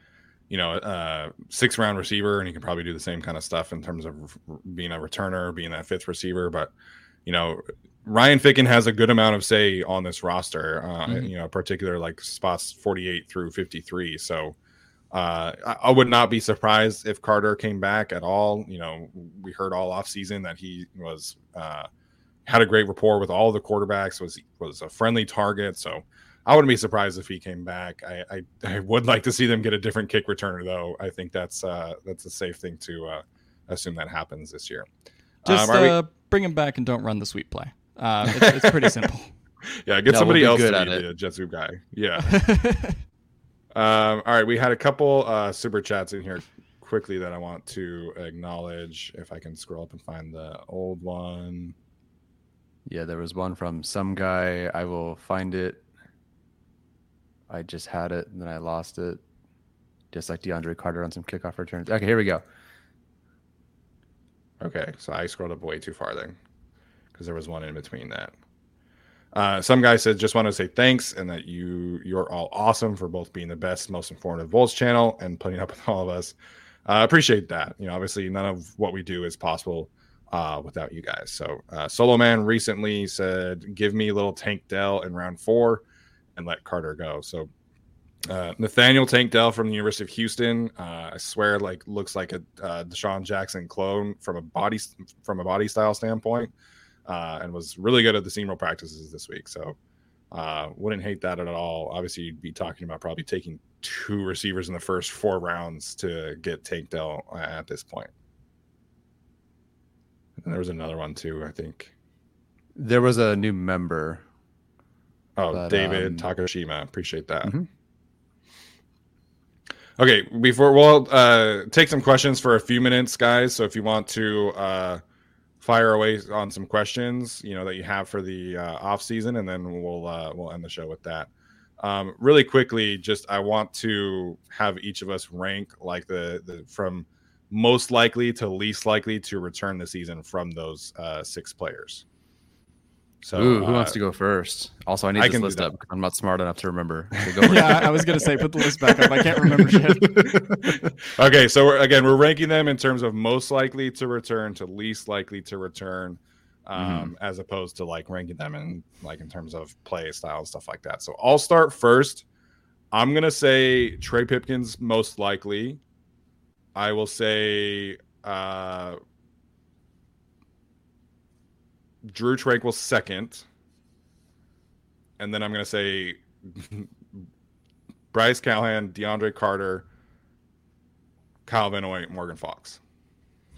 you know, uh six round receiver and he can probably do the same kind of stuff in terms of being a returner, being that fifth receiver. But you know, Ryan Ficken has a good amount of say on this roster. Uh, mm-hmm. You know, particular like spots forty eight through fifty three. So. Uh, I, I, would not be surprised if Carter came back at all. You know, we heard all off season that he was uh, had a great rapport with all the quarterbacks. was was a friendly target. So I wouldn't be surprised if he came back. I, I, I would like to see them get a different kick returner though. I think that's uh, that's a safe thing to uh, assume that happens this year. Just um, uh, we... bring him back and don't run the sweep play. Uh, it's, it's pretty simple. yeah, get no, somebody we'll else to be the jet sweep guy. Yeah. um, all right, we had a couple uh, super chats in here quickly that I want to acknowledge. If I can scroll up and find the old one. Yeah, there was one from some guy. I will find it. I just had it and then I lost it. Just like DeAndre Carter on some kickoff returns. Okay, here we go. Okay, so I scrolled up way too far then because there was one in between that. Uh, some guy said, just want to say thanks and that you you're all awesome for both being the best, most informative Bolts channel and putting up with all of us. I uh, appreciate that. You know, obviously none of what we do is possible uh, without you guys. So uh, Solo Man recently said, "Give me little Tank Dell in round four, and let Carter go." So uh, Nathaniel Tank Dell from the University of Houston, uh, I swear, like looks like a uh, DeSean Jackson clone from a body from a body style standpoint, uh, and was really good at the SEMO practices this week. So uh, wouldn't hate that at all. Obviously, you'd be talking about probably taking two receivers in the first four rounds to get Tank Dell at this point. There was another one too, I think. There was a new member. Oh, but, David um, Takashima. Appreciate that. Mm-hmm. Okay, before we'll uh, take some questions for a few minutes, guys. So if you want to uh, fire away on some questions, you know that you have for the uh, off season, and then we'll uh, we'll end the show with that. Um, really quickly, just I want to have each of us rank like the the from most likely to least likely to return the season from those uh, six players. So, Ooh, who uh, wants to go first? Also, I need I this list up. I'm not smart enough to remember. So yeah, I was gonna say put the list back up. I can't remember shit. okay, so we're, again, we're ranking them in terms of most likely to return to least likely to return, um, mm-hmm. as opposed to like ranking them in like in terms of play style and stuff like that. So I'll start first. I'm gonna say Trey Pipkins most likely. I will say uh, Drue Tranquill second. And then I'm going to say Bryce Callahan, DeAndre Carter, Kyle Van Noy, Morgan Fox.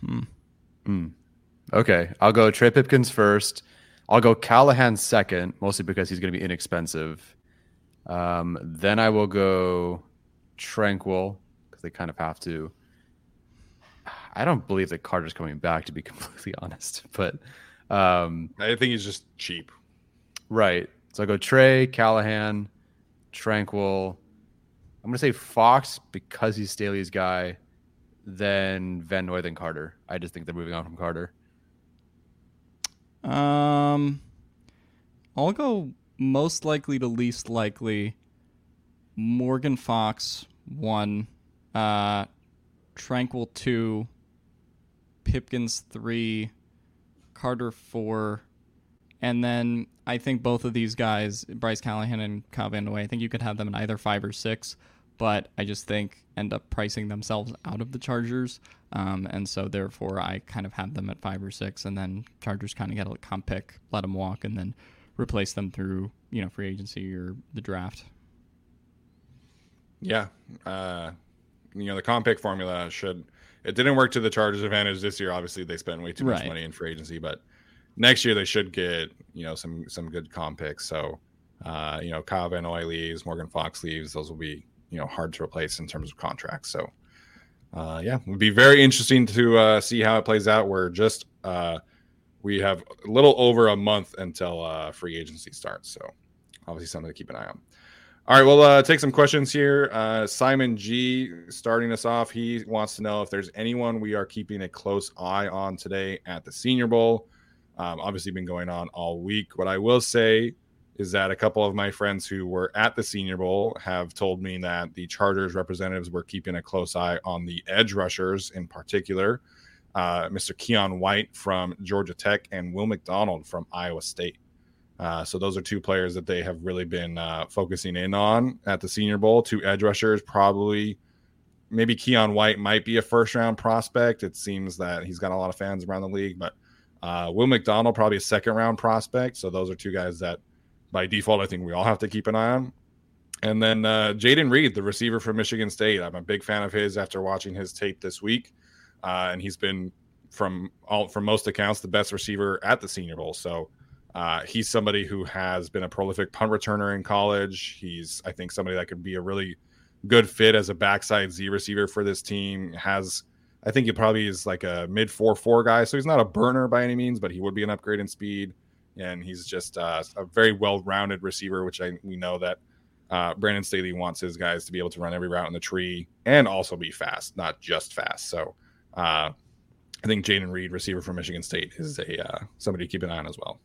Hmm. Hmm. Okay. I'll go Trey Pipkins first. I'll go Callahan second, mostly because he's going to be inexpensive. Um, then I will go Tranquill because they kind of have to. I don't believe that Carter's coming back, to be completely honest. But um, I think he's just cheap. Right. So I go Trey, Callahan, Tranquill. I'm gonna say Fox because he's Staley's guy. Then Van Noy, then Carter. I just think they're moving on from Carter. Um, I'll go most likely to least likely. Morgan Fox one, uh, Tranquill two, Pipkins three, Carter four, and then I think both of these guys, Bryce Callahan and Kyle Van Noy, I think you could have them in either five or six, but I just think end up pricing themselves out of the Chargers. Um, and so therefore I kind of have them at five or six, and then Chargers kind of get a comp pick, let them walk, and then replace them through you know free agency or the draft. Yeah, uh, you know the comp pick formula should. It didn't work to the Chargers' advantage this year. Obviously, they spent way too much Right. money in free agency, but next year they should get you know some some good comp picks. So uh, you know Kyle Van Noy leaves, Morgan Fox leaves. Those will be you know hard to replace in terms of contracts. So uh, yeah, it would be very interesting to uh, see how it plays out. We're just uh, we have a little over a month until uh, free agency starts. So obviously something to keep an eye on. All right, we'll uh, take some questions here. Uh, Simon G starting us off. He wants to know if there's anyone we are keeping a close eye on today at the Senior Bowl. Um, obviously, been going on all week. What I will say is that a couple of my friends who were at the Senior Bowl have told me that the Chargers representatives were keeping a close eye on the edge rushers in particular. Uh, Mr. Keion White from Georgia Tech and Will McDonald from Iowa State. Uh, so those are two players that they have really been uh, focusing in on at the Senior Bowl. Two edge rushers, probably. Maybe Keion White might be a first round prospect. It seems that he's got a lot of fans around the league, but uh, Will McDonald probably a second round prospect. So those are two guys that, by default, I think we all have to keep an eye on. And then uh, Jayden Reed, the receiver from Michigan State. I'm a big fan of his after watching his tape this week, uh, and he's been from all from most accounts the best receiver at the Senior Bowl. So uh, he's somebody who has been a prolific punt returner in college. He's, I think, somebody that could be a really good fit as a backside Z receiver for this team. Has, I think, he probably is like a mid four four guy, so he's not a burner by any means, but he would be an upgrade in speed. And he's just uh, a very well rounded receiver, which I we know that uh, Brandon Staley wants his guys to be able to run every route in the tree and also be fast, not just fast. So. Uh, I think Jayden Reed, receiver from Michigan State, is a uh, somebody to keep an eye on as well.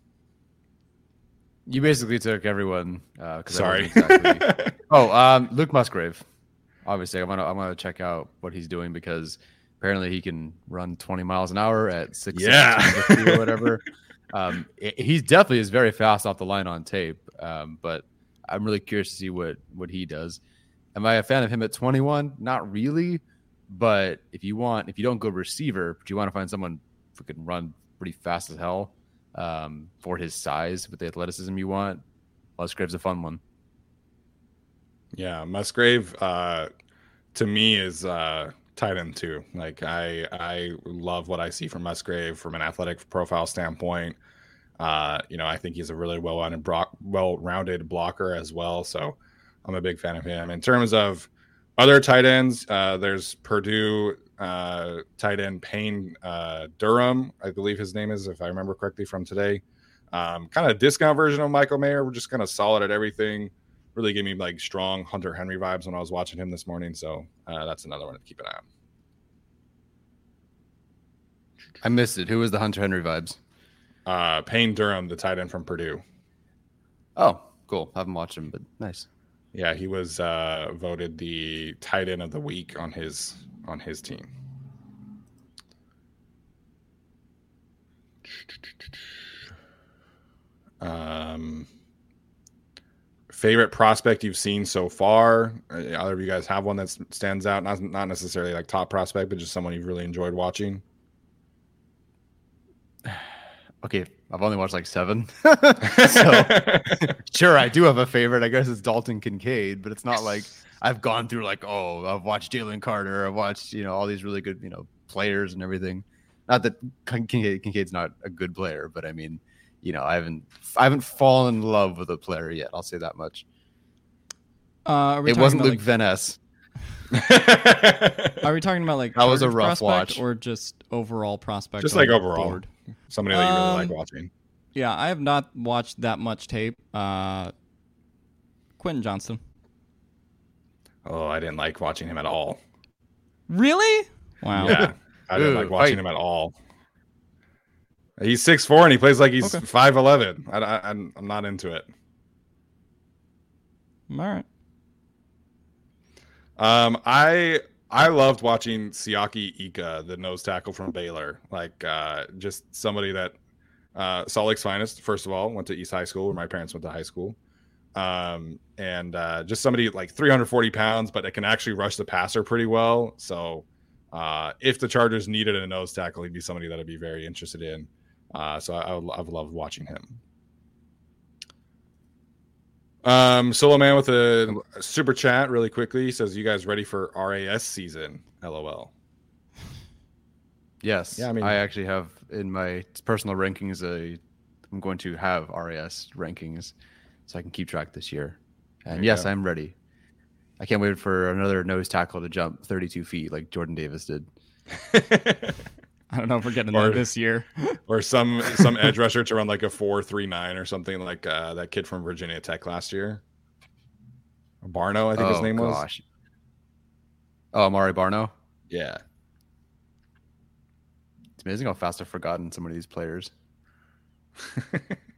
You basically took everyone. Uh, Sorry. exactly- oh, um, Luke Musgrave. Obviously, I want to. I want to check out what he's doing because apparently he can run 20 miles an hour at six. Yeah. 250 or whatever. um, he- he definitely is very fast off the line on tape. Um, but I'm really curious to see what what he does. Am I a fan of him at 21? Not really. But if you want, if you don't go receiver, but you want to find someone who can run pretty fast as hell um, for his size with the athleticism you want, Musgrave's a fun one. Yeah, Musgrave uh to me is uh tight end too. Like I I love what I see from Musgrave from an athletic profile standpoint. Uh, you know, I think he's a really well-rounded bro- well-rounded blocker as well. So I'm a big fan of him. In terms of other tight ends, uh, there's Purdue uh, tight end Payne uh, Durham, I believe his name is, if I remember correctly from today. Um, kind of discount version of Michael Mayer. We're just kind of solid at everything really gave me like strong Hunter Henry vibes when I was watching him this morning. So uh, that's another one to keep an eye on. I missed it. Who was the Hunter Henry vibes? Uh, Payne Durham, the tight end from Purdue. Oh, cool. Haven't watched him, but nice. Yeah, he was uh, voted the tight end of the week on his on his team. Um, favorite prospect you've seen so far? Uh, Either of you guys have one that stands out? Not not necessarily like top prospect, but just someone you've really enjoyed watching. Okay, I've only watched like seven. so sure, I do have a favorite. I guess it's Dalton Kincaid, but it's not like I've gone through like, oh, I've watched Jalen Carter, I've watched you know all these really good you know players and everything. Not that Kincaid, Kincaid's not a good player, but I mean, you know, I haven't I haven't fallen in love with a player yet. I'll say that much. Uh, it wasn't Luke like, Van Ness. Are we talking about like that was a rough watch, or just overall prospect? Just like overall, board? somebody that you really um, like watching. Yeah, I have not watched that much tape. Uh, Quentin Johnston. Oh, I didn't like watching him at all. Really? Wow. Yeah, I didn't Ooh, like watching fight. him at all. He's six four and he plays like he's five okay. eleven. I, I, I'm not into it. All right. Um, I I loved watching Siaki Ika, the nose tackle from Baylor. Like uh, just somebody that uh, Salt Lake's finest. First of all, went to East High School where my parents went to high school. Um, and uh, just somebody like 340 pounds, but it can actually rush the passer pretty well. So uh, if the Chargers needed a nose tackle, he'd be somebody that I'd be very interested in. Uh, so I, I would, I've loved watching him. Um, Solo Man with a super chat really quickly he says, "You guys ready for RAS season?" LOL. Yes. Yeah. I mean, I actually have in my personal rankings. A, I'm going to have RAS rankings, so I can keep track this year. And yes, go. I'm ready. I can't wait for another nose tackle to jump 32 feet like Jordan Davis did. I don't know if we're getting or, that this year. or some some edge rusher to run like a four three nine or something like uh, that kid from Virginia Tech last year. Barno, I think oh, his name gosh. was. Oh, Amari Barno. Yeah. It's amazing how fast I've forgotten some of these players.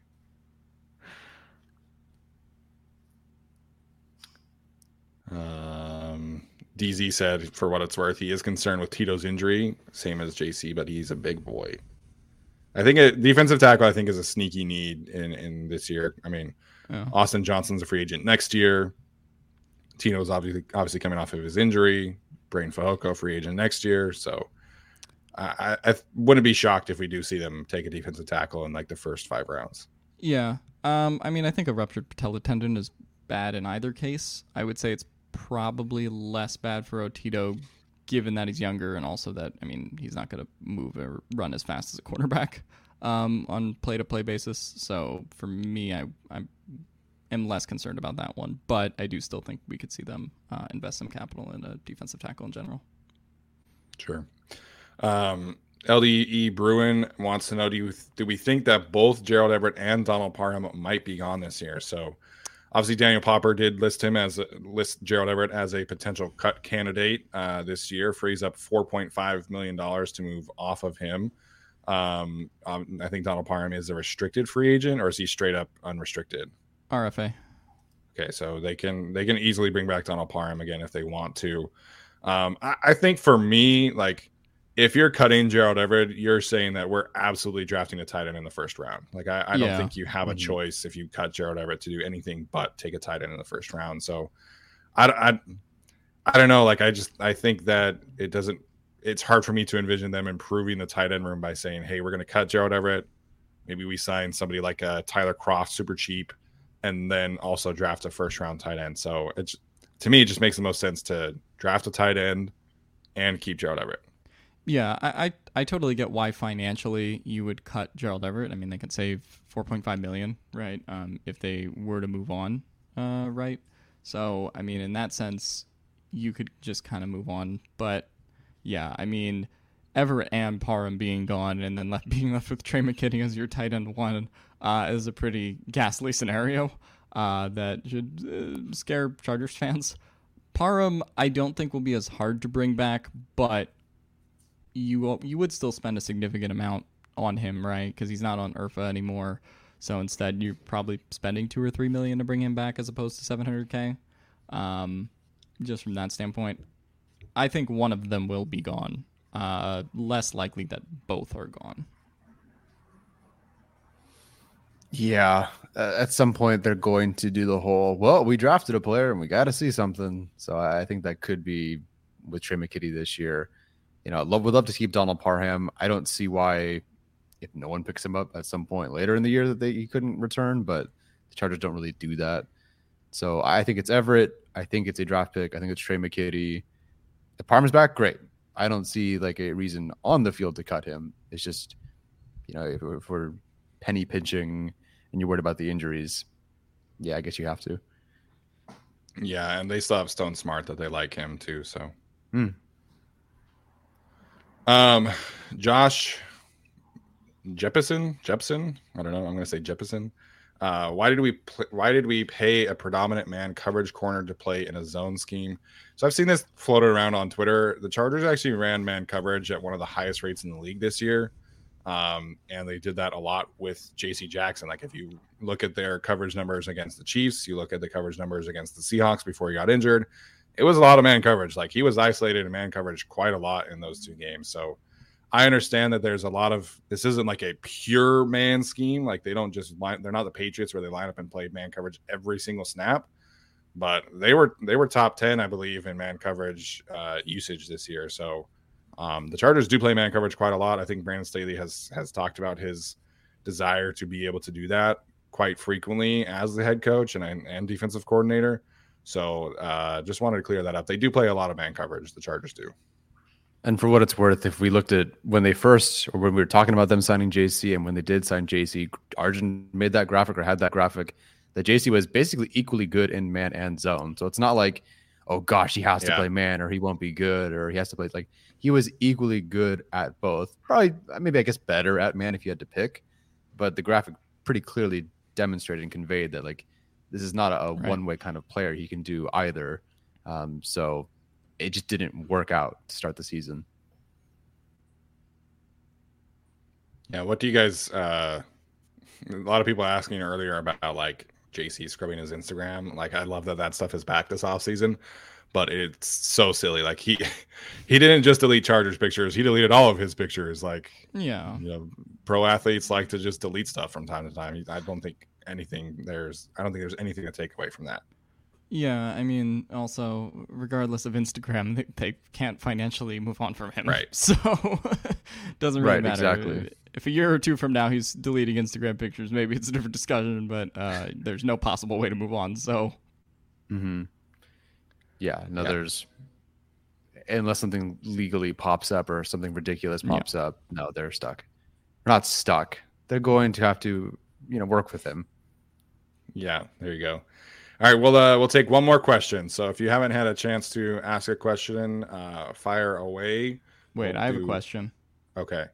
um, DZ said, for what it's worth, he is concerned with Tito's injury, same as JC, but he's a big boy. I think a defensive tackle, I think, is a sneaky need in in this year. I mean, yeah. Austin Johnson's a free agent next year. Tino's obviously obviously coming off of his injury. Breiden Fehoko free agent next year. So I, I wouldn't be shocked if we do see them take a defensive tackle in like the first five rounds. Yeah. Um, I mean, I think a ruptured patella tendon is bad in either case. I would say it's probably less bad for Otito, given that he's younger and also that I mean he's not going to move or run as fast as a quarterback um, on play to play basis. So for me, I I am less concerned about that one, but I do still think we could see them uh, invest some capital in a defensive tackle in general. Sure. Um, LDE Bruin wants to know: Do you do we think that both Gerald Everett and Donald Parham might be gone this year? So Obviously, Daniel Popper did list him as list Gerald Everett as a potential cut candidate uh, this year. Frees up four point five million dollars to move off of him. Um, um, I think Donald Parham is a restricted free agent, or is he straight up unrestricted? RFA. Okay, so they can they can easily bring back Donald Parham again if they want to. Um, I, I think for me, like if you're cutting Gerald Everett, you're saying that we're absolutely drafting a tight end in the first round. Like I, I don't think you have a mm-hmm. choice if you cut Gerald Everett to do anything but take a tight end in the first round. So I, I, I don't know. Like I just I think that it doesn't. It's hard for me to envision them improving the tight end room by saying, "Hey, we're going to cut Gerald Everett. Maybe we sign somebody like a Tyler Kroft, super cheap, and then also draft a first round tight end." So it's to me, it just makes the most sense to draft a tight end and keep Gerald Everett. Yeah, I, I, I totally get why financially you would cut Gerald Everett. I mean, they could save 4.5 million, right? Um, if they were to move on, uh, right? So, I mean, in that sense, you could just kind of move on. But yeah, I mean, Everett and Parham being gone and then left, being left with Tre' McKitty as your tight end one uh, is a pretty ghastly scenario uh, that should uh, scare Chargers fans. Parham, I don't think will be as hard to bring back, but you you would still spend a significant amount on him, right? Because he's not on Urfa anymore. So instead, you're probably spending two or three million to bring him back as opposed to 700k. Um, just from that standpoint, I think one of them will be gone. Uh, less likely that both are gone. Yeah, uh, at some point they're going to do the whole. Well, we drafted a player and we got to see something. So I think that could be with Tre' McKitty this year you know, love would love to keep Donald Parham. I don't see why if no one picks him up at some point later in the year that they, he couldn't return, but the Chargers don't really do that. So I think it's Everett. I think it's a draft pick. I think it's Tre' McKitty. If Parham's back, great. I don't see like a reason on the field to cut him. It's just, you know, if, if we're penny pinching and you're worried about the injuries, yeah, I guess you have to. Yeah, and they still have Stone Smartt that they like him too. So, Hmm. Um, Josh Jeppison, Jepson, I don't know. I'm going to say Jeppison. Uh, why did we pl- why did we pay a predominant man coverage corner to play in a zone scheme? So I've seen this floated around on Twitter. The Chargers actually ran man coverage at one of the highest rates in the league this year. Um, and they did that a lot with JC Jackson. Like if you look at their coverage numbers against the Chiefs, you look at the coverage numbers against the Seahawks before he got injured, it was a lot of man coverage. Like he was isolated in man coverage quite a lot in those two games. So I understand that there's a lot of this isn't like a pure man scheme. Like they don't just line they're not the Patriots where they line up and play man coverage every single snap. But they were they were top 10, I believe, in man coverage uh, usage this year. So um, the Chargers do play man coverage quite a lot. I think Brandon Staley has has talked about his desire to be able to do that quite frequently as the head coach and and defensive coordinator. So uh, just wanted to clear that up. They do play a lot of man coverage. The Chargers do. And for what it's worth, if we looked at when they first, or when we were talking about them signing JC, and when they did sign JC, Arjun made that graphic or had that graphic that JC was basically equally good in man and zone. So it's not like, oh gosh, he has to play man or he won't be good or he has to play like he was equally good at both. Probably, maybe I guess better at man if you had to pick, but the graphic pretty clearly demonstrated and conveyed that like this is not a, Right. one way kind of player. He can do either. Um, so it just didn't work out to start the season. Yeah, what do you guys? Uh, a lot of people asking earlier about like JC scrubbing his Instagram. Like, I love that that stuff is back this off season, but it's so silly. Like he he didn't just delete Chargers pictures; he deleted all of his pictures. Like, Yeah. you know, pro athletes like to just delete stuff from time to time. I don't think anything there's. I don't think there's anything to take away from that. Yeah, I mean, also, regardless of Instagram, they, they can't financially move on from him. Right. So, doesn't really Right, matter. exactly. If a year or two from now he's deleting Instagram pictures, maybe it's a different discussion, but uh, there's no possible way to move on. So, Mm-hmm. Yeah, no, Yeah. there's unless something legally pops up or something ridiculous Yeah. pops up, no, they're stuck. Not stuck. They're going to have to, you know, work with him. Yeah, there you go. All right, we'll uh, we'll take one more question. So if you haven't had a chance to ask a question, uh, fire away. wait, We'll I have a question. Okay,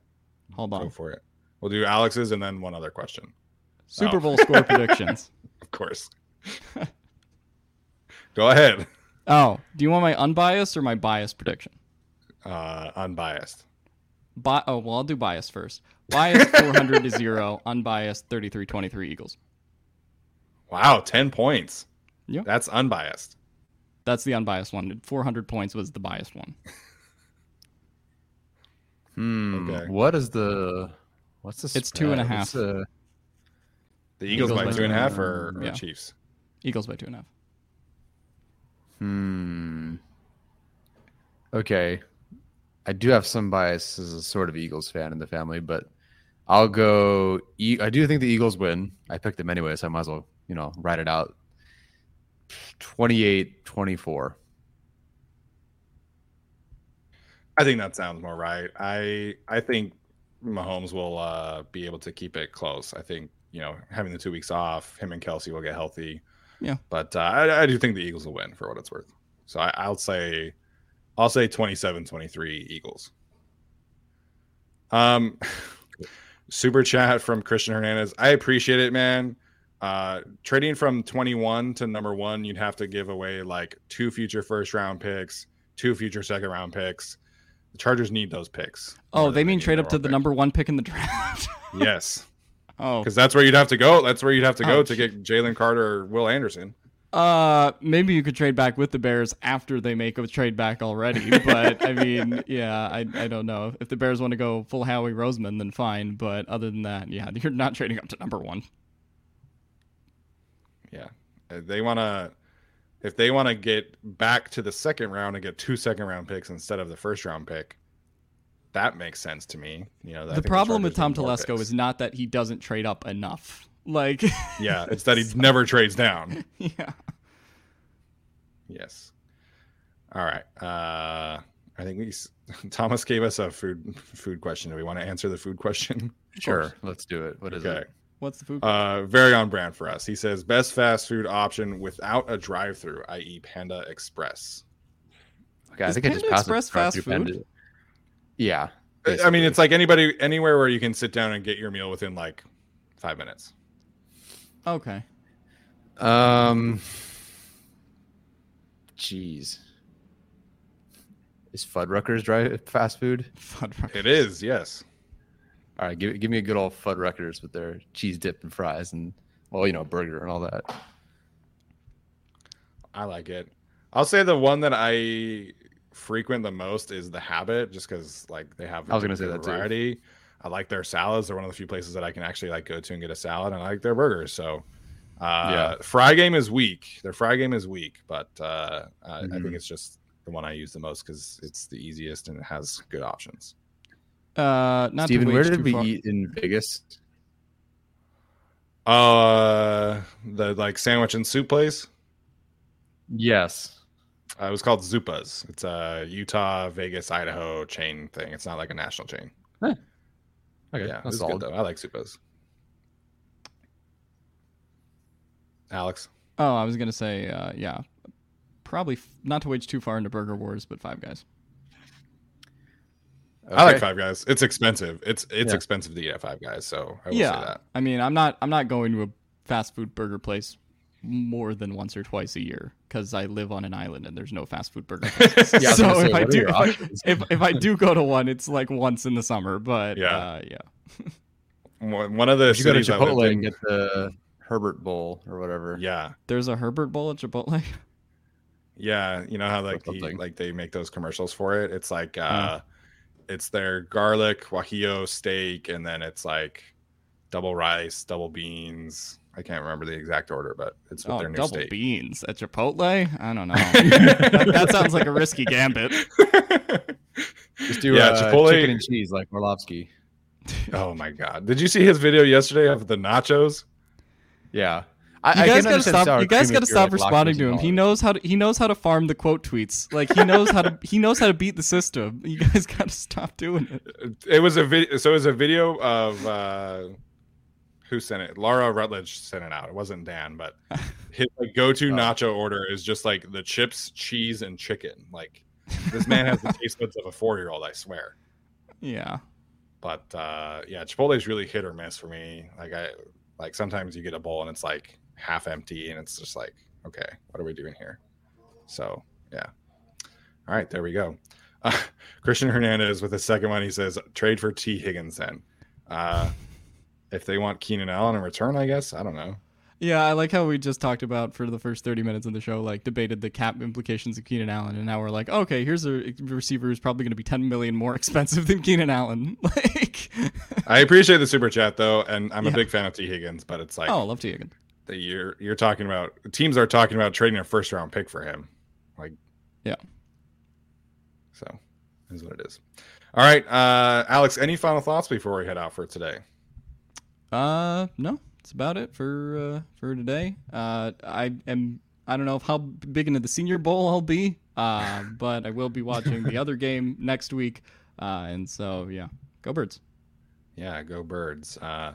Hold go on. for it. We'll do Alex's and then one other question. Super Oh. Bowl score predictions. Of course. Go ahead. Oh, do you want my unbiased or my biased prediction? Uh, unbiased. Bi- oh, well, I'll do biased first. Biased 400 to 0, unbiased 33 23 Eagles. Wow, 10 points. Yeah. That's unbiased. That's the unbiased one. 400 points was the biased one. Hmm. Okay. What is the what's the It's two and a spread? half. What's the- The Eagles, Eagles by by two and a two. half or, or Yeah. Chiefs? Eagles by two and a half. hmm. Okay. I do have some bias as a sort of Eagles fan in the family, but I'll go. I do think the Eagles win. I picked them anyway, so I might as well, you know, write it out. 28 24. I think that sounds more right. I I think Mahomes will uh, be able to keep it close. I think you know having the two weeks off, him and Kelce will get healthy. Yeah. but uh, I, I do think the Eagles will win for what it's worth. So I, I'll say I'll say 27-23 Eagles. Um, super chat from Christian Hernandez. I appreciate it, man. Uh, trading from 21 to number one, you'd have to give away like two future first round picks, two future second round picks. The Chargers need those picks. Oh, they mean trade up to the pick. number one pick in the draft. Yes, oh, because that's where you'd have to go. That's where you'd have to go to get Jalen Carter or Will Anderson. uh, maybe you could trade back with the Bears after they make a trade back already. But I mean, yeah, I I don't know if the Bears want to go full Howie Roseman, then fine. But other than that, yeah, you're not trading up to number one. Yeah, Uh, they want to. If they want to get back to the second round and get two second round picks instead of the first round pick, that makes sense to me. You know, the think problem with Tom need Telesco is not that he doesn't trade up enough. Like, yeah, it's that he never trades down. yeah. Yes. All right. Uh, I think we Thomas gave us a food food question. Do we want to answer the food question? Sure, let's do it. What is okay. it? What's the food? Uh, very on brand for us. He says best fast food option without a drive-through, i.e., Panda Express. Okay, I Is think I just Panda passed Express fast food? Panda. Yeah. I mean, it's like anybody anywhere where you can sit down and get your meal within like five minutes. okay. Um. Jeez. Is Fuddruckers drive fast food? Fuddruckers. It is, yes. All right, give give me a good old Fuddruckers with their cheese dip and fries and well, you know, burger and all that. I like it. I'll say the one that I frequent the most is the Habit, just because like they have I was gonna say that too. I like their salads. They're one of the few places that I can actually like go to and get a salad, and I like their burgers. So, uh, Yeah. fry game is weak. Their fry game is weak, but uh, uh, I think it's just the one I use the most because it's the easiest and it has good options. Uh, not Steven, where did too we far- eat in Vegas? Uh, the like sandwich and soup place. Yes. Uh, it was called Zupas. It's a Utah, Vegas, Idaho chain thing. It's not like a national chain. Okay, yeah, that's solid. good though. I like Zupas. Alex, Oh, I was gonna say, uh, yeah, probably f- not to wage too far into Burger Wars, but Five Guys. I like Five Guys. It's expensive. It's it's Yeah. expensive to eat at Five Guys, so I will yeah, say that. I mean, I'm not, I'm not going to a fast food burger place more than once or twice a year because I live on an island and there's no fast food burger places. Yeah, so gonna say, if I do, if I, if, if I do go to one, it's like once in the summer. But Yeah. uh, yeah. One one of the You go to cities I Chipotle in- and get the Herbert Bowl or whatever. yeah, There's a Herbert Bowl at Chipotle. yeah. You know how like the, something. like they make those commercials for it. It's like uh, it's their garlic guajillo steak, and then it's like double rice, double beans. I can't remember the exact order, but it's with Oh, their new double steak. beans at Chipotle? I don't know. that, that sounds like a risky gambit. Just do Yeah, uh, Chipotle- chicken and cheese like Orlovsky. oh my god! Did you see his video yesterday of the nachos? Yeah. You I, I guys can gotta stop. You guys gotta stop responding to him. He knows how to. He knows how to farm the quote tweets. Like he knows how to. He knows how to beat the system. You guys gotta stop doing it. It was a video. So it was a video of uh, who sent it. Laura Rutledge sent it out. It wasn't Dan, but his like, go-to Oh. nacho order is just like the chips, cheese, and chicken. Like this man has the taste buds of a four-year-old. I swear. Yeah. But uh, yeah, Chipotle's really hit or miss for me. Like I like sometimes you get a bowl and it's like half empty, and it's just like, okay, what are we doing here? So yeah. All right, there we go. Uh, Christian Hernandez with the second one. He says trade for Tee Higgins then. Uh, if they want Keenan Allen in return, I guess I don't know. Yeah, I like how we just talked about for the first 30 minutes of the show, like debated the cap implications of Keenan Allen, and now we're like, okay, here's a receiver who's probably going to be 10 million more expensive than Keenan Allen. Like, I appreciate the super chat though, and I'm Yeah. a big fan of Tee Higgins, but it's like oh, I love Tee Higgins. The you're you're talking about teams are talking about trading a first round pick for him. Like Yeah. So is what it is. All right. Uh Alex, any final thoughts before we head out for today? Uh, no, that's about it for uh, for today. Uh, I am I don't know how big into the Senior Bowl I'll be, uh, but I will be watching the other game next week. Uh, and so yeah, go Birds. Yeah, go birds. Uh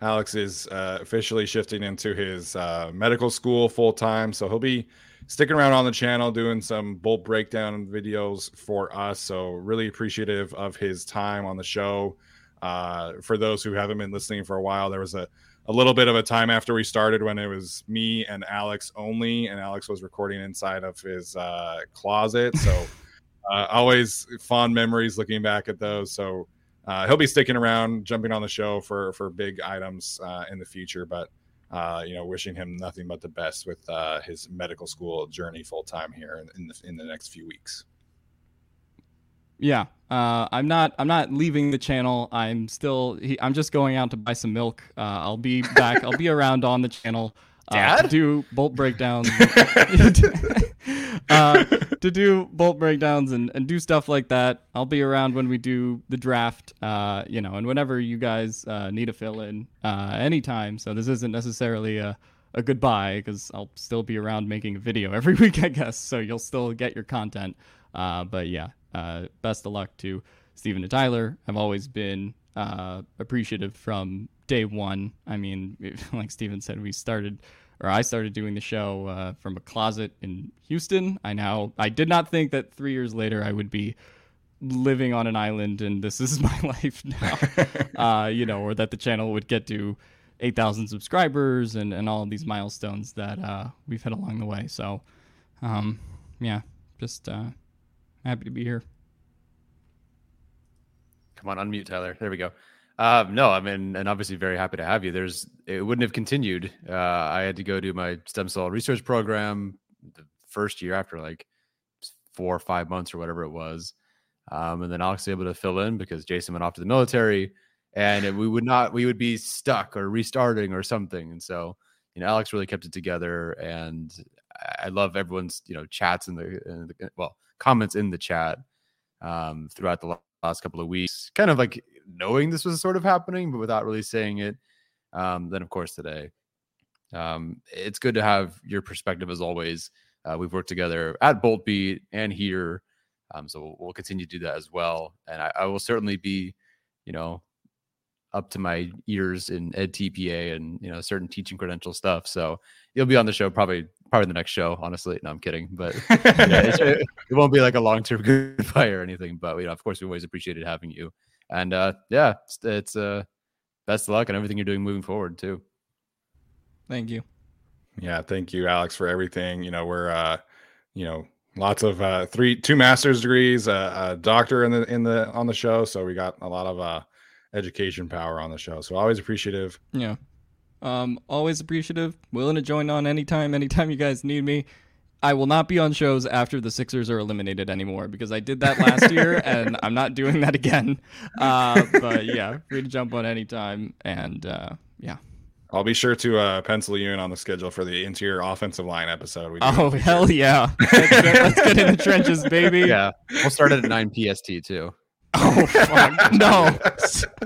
Alex is uh, officially shifting into his uh, medical school full time, so he'll be sticking around on the channel doing some bolt breakdown videos for us. So really appreciative of his time on the show. Uh, for those who haven't been listening for a while, there was a, a little bit of a time after we started when it was me and Alex only, and Alex was recording inside of his uh, closet. So uh, always fond memories looking back at those. So uh, he'll be sticking around, jumping on the show for for big items uh, in the future. But uh, you know, wishing him nothing but the best with uh, his medical school journey full time here in, the in the next few weeks. Yeah, uh, I'm not. I'm not leaving the channel. I'm still. He, I'm just going out to buy some milk. Uh, I'll be back. I'll be around on the channel. Uh, to do bolt breakdowns, uh, to do bolt breakdowns and, and do stuff like that. I'll be around when we do the draft, uh, you know, and whenever you guys uh, need a fill in, uh, anytime. So this isn't necessarily a, a goodbye because I'll still be around making a video every week, I guess. So you'll still get your content. Uh, but yeah, uh, best of luck to Stephen and Tyler. I've always been uh, appreciative from day one. I mean, like Steven said, we started or I started doing the show uh, from a closet in Houston. I now I did not think that three years later I would be living on an island and this is my life now. uh, you know, or that the channel would get to 8,000 subscribers and, and all of these milestones that uh, we've hit along the way. So, um, yeah, just uh, happy to be here. Come on, unmute Tyler. There we go. Uh, no, I mean, and obviously very happy to have you. There's, it wouldn't have continued. Uh, I had to go do my stem cell research program the first year after like four or five months or whatever it was. Um, and then Alex was able to fill in because Jason went off to the military and we would not, we would be stuck or restarting or something. And so, you know, Alex really kept it together and I love everyone's, you know, chats in the, in the well, comments in the chat um, throughout the last couple of weeks, kind of like knowing this was sort of happening, but without really saying it. Um, then, of course, today, um, it's good to have your perspective as always. Uh, we've worked together at Boltbeat and here, um, so we'll, we'll, continue to do that as well. And I, I, will certainly be, you know, up to my ears in edTPA and you know certain teaching credential stuff. So you'll be on the show probably probably the next show. Honestly, no, I'm kidding, but yeah, it, it, won't be like a long term goodbye or anything. But you know, of course, we always appreciated having you. And uh, yeah, it's, it's uh, best of luck and everything you're doing moving forward too. Thank you. Yeah, thank you, Alex, for everything. You know, we're uh, you know, lots of uh three two master's degrees, uh, a doctor in the in the on the show, so we got a lot of uh education power on the show. So always appreciative. Yeah. Um, always appreciative. Willing to join on anytime, anytime you guys need me. I will not be on shows after the Sixers are eliminated anymore because I did that last year and I'm not doing that again. Uh, but yeah, free to jump on anytime. And uh, yeah. I'll be sure to uh, pencil you in on the schedule for the interior offensive line episode. oh, hell yeah. Let's get, let's get in the trenches, baby. Yeah. We'll start at 9 PST too. Oh, fuck. no.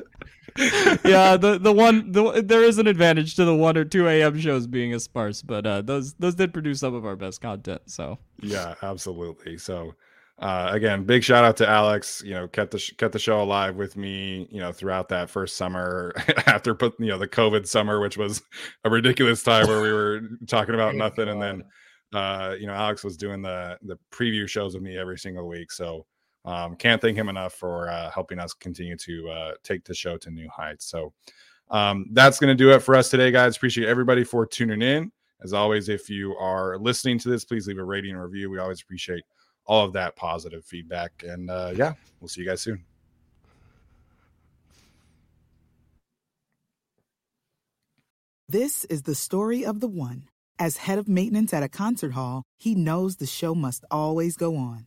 yeah, the the one the there is an advantage to the one or two a.m. shows being as sparse, but uh, those those did produce some of our best content. So yeah, absolutely. So uh, again, big shout out to Alex. You know, kept the sh- kept the show alive with me. You know, throughout that first summer after put you know the COVID summer, which was a ridiculous time where we were talking about nothing, and then uh, you know Alex was doing the the preview shows with me every single week. So um, can't thank him enough for uh, helping us continue to uh, take the show to new heights. So um, that's going to do it for us today, guys. Appreciate everybody for tuning in. As always, if you are listening to this, please leave a rating and review. We always appreciate all of that positive feedback. And uh, yeah, we'll see you guys soon. This is the story of the one. As head of maintenance at a concert hall, he knows the show must always go on.